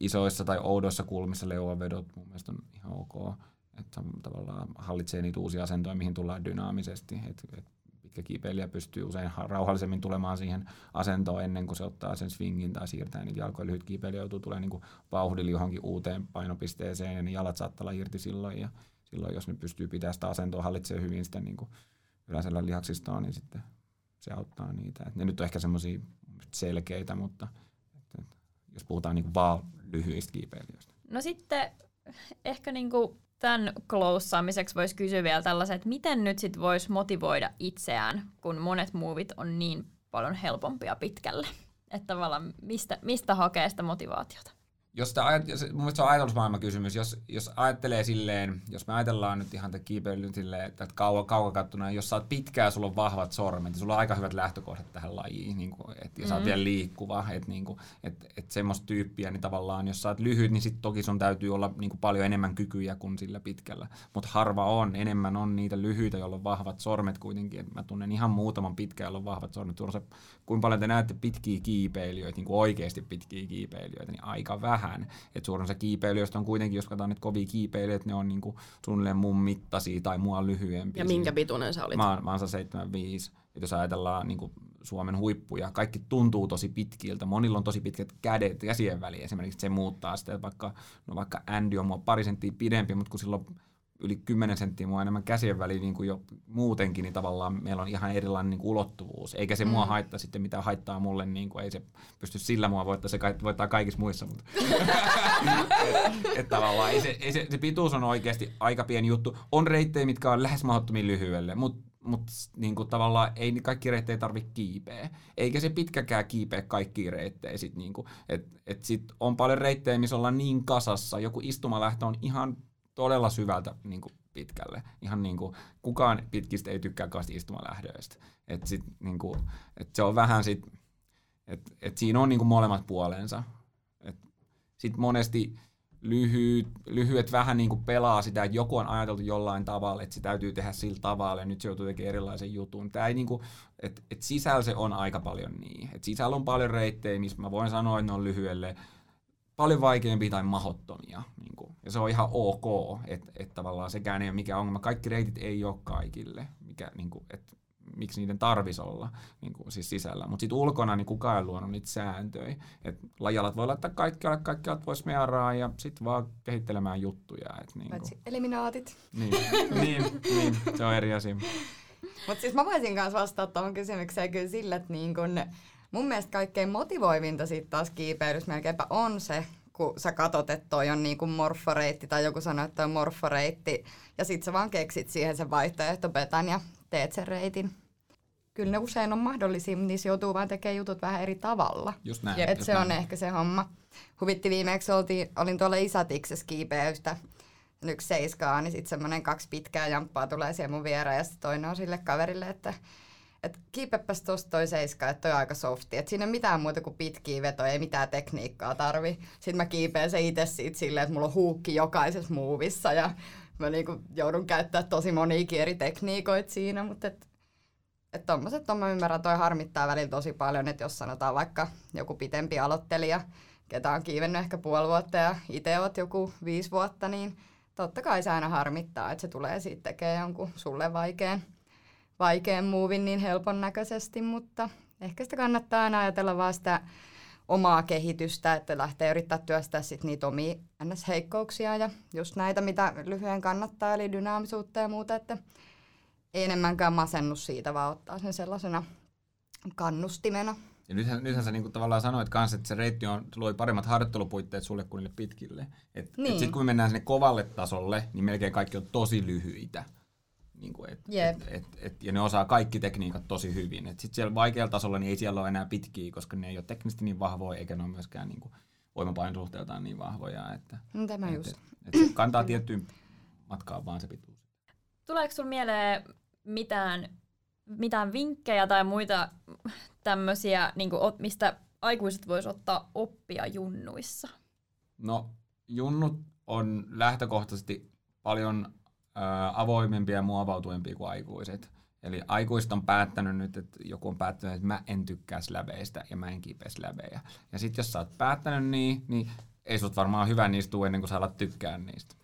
isoissa tai oudoissa kulmissa leuavedot mun mielestä on ihan ok, että tavallaan hallitsee niitä uusia asentoja, mihin tullaan dynaamisesti, että et pitkä kiipeilijä pystyy usein rauhallisemmin tulemaan siihen asentoon ennen kuin se ottaa sen swingin tai siirtää niitä jalkoja. Lyhyt kiipeilijä joutuu tulemaan niin vauhdilla johonkin uuteen painopisteeseen ja ne jalat saattaa olla irti silloin. Ja silloin jos ne pystyy pitämään sitä asentoa, hallitsee hyvin sitä niin yläisellä lihaksistoa, niin sitten se auttaa niitä. Et ne nyt on ehkä semmoisia selkeitä, mutta et, et, jos puhutaan niin vaan lyhyistä kiipeilijöistä. No sitten ehkä niin kuin tämän kloussaamiseksi voisi kysyä vielä tällaisen, että miten nyt sit voisi motivoida itseään, kun monet muuvit on niin paljon helpompia pitkälle. Että tavallaan mistä, mistä hakee sitä motivaatiota? Jos ajat, jos, mun mielestä se on ajatusmaailman kysymys, jos, jos ajattelee silleen, jos me ajatellaan nyt ihan kiipeilyn silleen, että kauan, kauan kattuna, jos sä oot pitkää sulla on vahvat sormet, niin sulla on aika hyvät lähtökohdat tähän lajiin, niin kuin, et, ja sä oot mm. vielä liikkuva, että niin kuin, et, et semmoista tyyppiä, niin tavallaan jos sä oot lyhyt, niin sit toki sun täytyy olla niin kuin paljon enemmän kykyjä kuin sillä pitkällä, mutta harva on, enemmän on niitä lyhyitä, joilla on vahvat sormet kuitenkin, Et mä tunnen ihan muutaman pitkää, jolla on vahvat sormet, se, kuinka paljon te näette pitkiä kiipeilijöitä, niin kuin oikeasti pitkiä kiipeilijöitä, niin aika vähän, että suurin osa kiipeilijöistä on kuitenkin, jos katsotaan nyt kovia kiipeilijöitä, ne on niinku suunnilleen mun mittaisia tai mua lyhyempiä. Ja minkä pituinen sä olit? Mä, mä oon 75. Et jos ajatellaan niinku Suomen huippuja, kaikki tuntuu tosi pitkiltä. Monilla on tosi pitkät kädet käsien väliin. Esimerkiksi se muuttaa sitä, että vaikka, no vaikka Andy on mua pari senttiä pidempi, mutta kun silloin yli 10 senttiä mua enemmän käsien väliin niin kuin jo muutenkin, niin tavallaan meillä on ihan erilainen niin kuin ulottuvuus. Eikä se mm. mua haittaa sitten mitä haittaa mulle, niin kuin ei se pysty sillä mua voittaa, se voittaa kaikissa muissa. Mutta. et, et tavallaan ei se, ei se, se, pituus on oikeasti aika pieni juttu. On reittejä, mitkä on lähes mahdottomia lyhyelle, mutta mutta niin kuin tavallaan ei kaikki reittejä tarvitse kiipeä. Eikä se pitkäkään kiipeä kaikki reittejä. Sit niin kuin, et, et sit on paljon reittejä, missä ollaan niin kasassa. Joku istumalähtö on ihan todella syvältä niin kuin pitkälle. Ihan niin kuin, kukaan pitkistä ei tykkää kasti istumalähdöistä. Et sit, niin kuin, et se on vähän sit, että et siinä on niin kuin molemmat puolensa. Sitten monesti lyhyet, lyhyet vähän niin kuin pelaa sitä, että joku on ajateltu jollain tavalla, että se täytyy tehdä sillä tavalla ja nyt se joutuu tekemään erilaisen jutun. Tämä ei niin kuin, että, että sisällä se on aika paljon niin. Että sisällä on paljon reittejä, missä mä voin sanoa, että ne on lyhyelle paljon vaikeampia tai mahottomia. Niin kuin. Ja se on ihan ok, että et tavallaan sekään ei ole mikään ongelma. Kaikki reitit ei ole kaikille, mikä, niin kuin, et, miksi niiden tarvisi olla niin kuin, siis sisällä. Mutta sitten ulkona niin kukaan ei luonut niitä sääntöjä. Et lajalat voi laittaa kaikkialle, kaikkialle voisi mearaa ja sitten vaan kehittelemään juttuja. Et, niin kuin. eliminaatit. Niin, niin, niin, se on eri asia. Mutta siis mä voisin kanssa vastata tuohon kysymykseen kyllä sillä, että niin kun mun mielestä kaikkein motivoivinta sitten taas kiipeilyssä melkeinpä on se, kun sä katot, että toi on niinku morforeitti tai joku sanoo, että toi on morforeitti ja sit sä vaan keksit siihen sen vaihtoehtopetan ja teet sen reitin. Kyllä ne usein on mahdollisia, mutta niissä joutuu vaan tekemään jutut vähän eri tavalla. Just näin. Et se näin. on ehkä se homma. Huvitti viimeksi, oltiin, olin tuolla Isatiksessa kiipeystä yksi seiskaa, niin sitten semmoinen kaksi pitkää jamppaa tulee siihen mun viereen ja sitten toinen on sille kaverille, että että kiipepäs tosta toi seiska, että toi on aika softi. Että siinä ei mitään muuta kuin pitkiä vetoja, ei mitään tekniikkaa tarvi. Sitten mä kiipeen se itse siitä silleen, että mulla on huukki jokaisessa muuvissa ja mä niinku joudun käyttää tosi moniakin eri tekniikoita siinä, mutta et, et tommoset on, mä ymmärrän, toi harmittaa välillä tosi paljon, että jos sanotaan vaikka joku pitempi aloittelija, ketä on kiivennyt ehkä puoli vuotta ja itse oot joku viisi vuotta, niin totta kai se aina harmittaa, että se tulee siitä tekemään jonkun sulle vaikean vaikean muuvin niin helpon näköisesti, mutta ehkä sitä kannattaa aina ajatella vaan sitä omaa kehitystä, että lähtee yrittää työstää sit niitä omia NS-heikkouksia ja just näitä, mitä lyhyen kannattaa, eli dynaamisuutta ja muuta, että ei enemmänkään masennus siitä, vaan ottaa sen sellaisena kannustimena. Ja nythän, nythän sä niinku tavallaan sanoit kanssa, että se reitti on, loi paremmat harjoittelupuitteet sulle kuin niille pitkille. Et, Niin. et sit kun me mennään sinne kovalle tasolle, niin melkein kaikki on tosi lyhyitä. Niin kuin et, Jep. et, et, et, ja ne osaa kaikki tekniikat tosi hyvin. Et sit siellä vaikealla tasolla niin ei siellä ole enää pitkiä, koska ne ei ole teknisesti niin vahvoja, eikä ne ole myöskään niinku voimapainosuhteeltaan niin vahvoja. Että, No, tämä et, just. et, et se kantaa tiettyyn matkaan vaan se pituus. Tuleeko sulla mieleen mitään, mitään vinkkejä tai muita tämmöisiä, niin mistä aikuiset vois ottaa oppia junnuissa? No, junnut on lähtökohtaisesti paljon avoimempia ja muovautuempia kuin aikuiset. Eli aikuiset on päättänyt nyt, että joku on päättänyt, että mä en tykkää släbeistä ja mä en kipeä släbejä. Ja sit jos sä oot päättänyt niin, niin ei sut varmaan hyvä niistä tule ennen kuin sä alat tykkää niistä.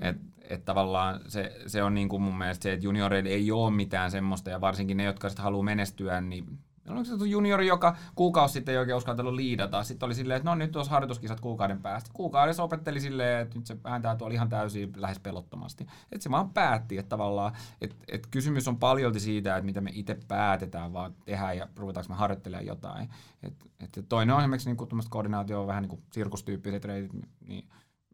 Et, et tavallaan se, se on niin kuin mun mielestä se, että junioreilla ei ole mitään semmoista, ja varsinkin ne, jotka sitten haluaa menestyä, niin Meillä on se juniori, joka kuukausi sitten ei oikein uskaltanut liidata. Sitten oli silleen, että no nyt tuossa harjoituskisat kuukauden päästä. Kuukaudessa opetteli silleen, että nyt se vääntää tuolla ihan täysin lähes pelottomasti. Että se vaan päätti, että tavallaan, että, että kysymys on paljolti siitä, että mitä me itse päätetään, vaan tehdään ja ruvetaanko me harjoittelemaan jotain. Et, et toinen on esimerkiksi niin kuin koordinaatio, vähän niin kuin sirkustyyppiset reitit, niin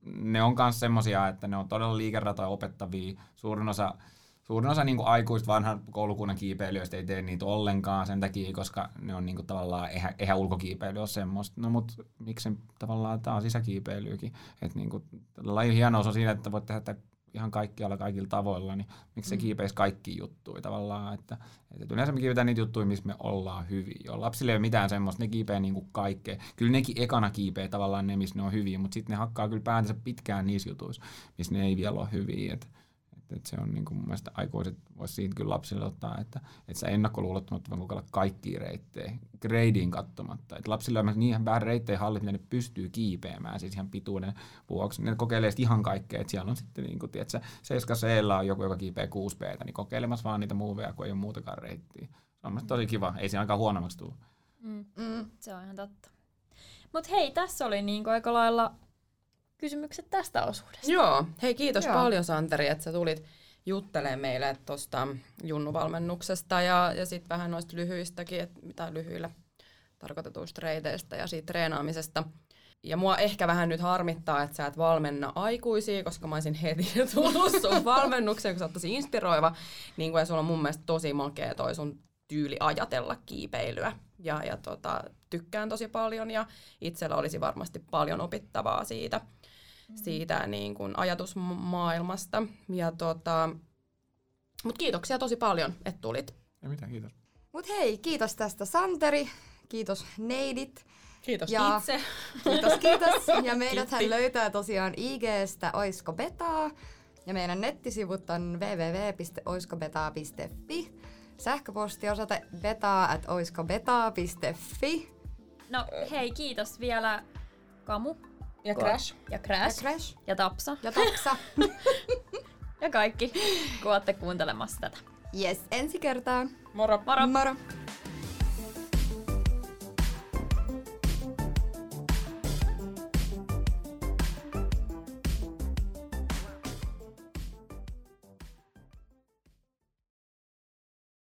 ne on myös semmoisia, että ne on todella liikeratoja opettavia. Suurin osa Suurin osa niin aikuista vanhan koulukunnan kiipeilijöistä ei tee niitä ollenkaan sen takia, koska ne on niin kuin, tavallaan, eihän, eihän ulkokiipeily ole semmoista. No mutta miksi tavallaan tämä on sisäkiipeilyäkin. Että niin kuin, lajin hienous on siinä, että voit tehdä tätä ihan kaikkialla kaikilla tavoilla, niin miksi se kiipeisi kaikki juttuja tavallaan. Että, että yleensä me kiivetään niitä juttuja, missä me ollaan hyviä. Jo, lapsille ei ole mitään semmoista, ne kiipee niin kuin kaikkea. Kyllä nekin ekana kiipee tavallaan ne, missä ne on hyviä, mutta sitten ne hakkaa kyllä päätänsä pitkään niissä jutuissa, missä ne ei vielä ole hyviä. Että, että se on niin kuin mun mielestä aikuiset voisi siitä kyllä lapsille ottaa, että, että sä ennakkoluulottomatta voi kokeilla kaikkia reittejä, gradeen katsomatta. Että lapsille on niin vähän reittejä hallit, mitä ne pystyy kiipeämään, siis ihan pituuden vuoksi. Ne kokeilee ihan kaikkea, että siellä on sitten niin kuin, tiedätkö, 7 c on joku, joka kiipeää 6 b niin kokeilemassa vaan niitä muuveja, kun ei ole muutakaan reittiä. Se on tosi kiva, ei se ainakaan huonommaksi tule. Mm. Mm. Se on ihan totta. Mutta hei, tässä oli niin aika lailla kysymykset tästä osuudesta. Joo, hei kiitos Joo. paljon Santeri, että sä tulit juttelemaan meille tuosta junnuvalmennuksesta ja, ja sitten vähän noista lyhyistäkin, että mitä lyhyillä tarkoitetuista reiteistä ja siitä treenaamisesta. Ja mua ehkä vähän nyt harmittaa, että sä et valmenna aikuisia, koska mä olisin heti tullut sun valmennukseen, kun sä oot tosi inspiroiva. Niin kuin, ja sulla on mun mielestä tosi makea toi sun tyyli ajatella kiipeilyä. Ja, ja tota, tykkään tosi paljon ja itsellä olisi varmasti paljon opittavaa siitä, siitä niin kuin ajatusmaailmasta. Ja tota, Mutta kiitoksia tosi paljon, että tulit. Ei mitään, kiitos. Mut hei, kiitos tästä Santeri, kiitos neidit. Kiitos Ja- itse. Kiitos, kiitos. Ja meidät hän löytää tosiaan IGstä Oisko Betaa. Ja meidän nettisivut on www.oiskobetaa.fi. Sähköpostiosoite betaa at oiskobetaa.fi. No hei, kiitos vielä Kamu Ja Crash. ja Ja Crash Crash. ja Tapsa Ja Tapsa. ja kaikki, kun olette kuuntelemassa tätä. Yes, ensi kertaan. Moro. Moro! Moro.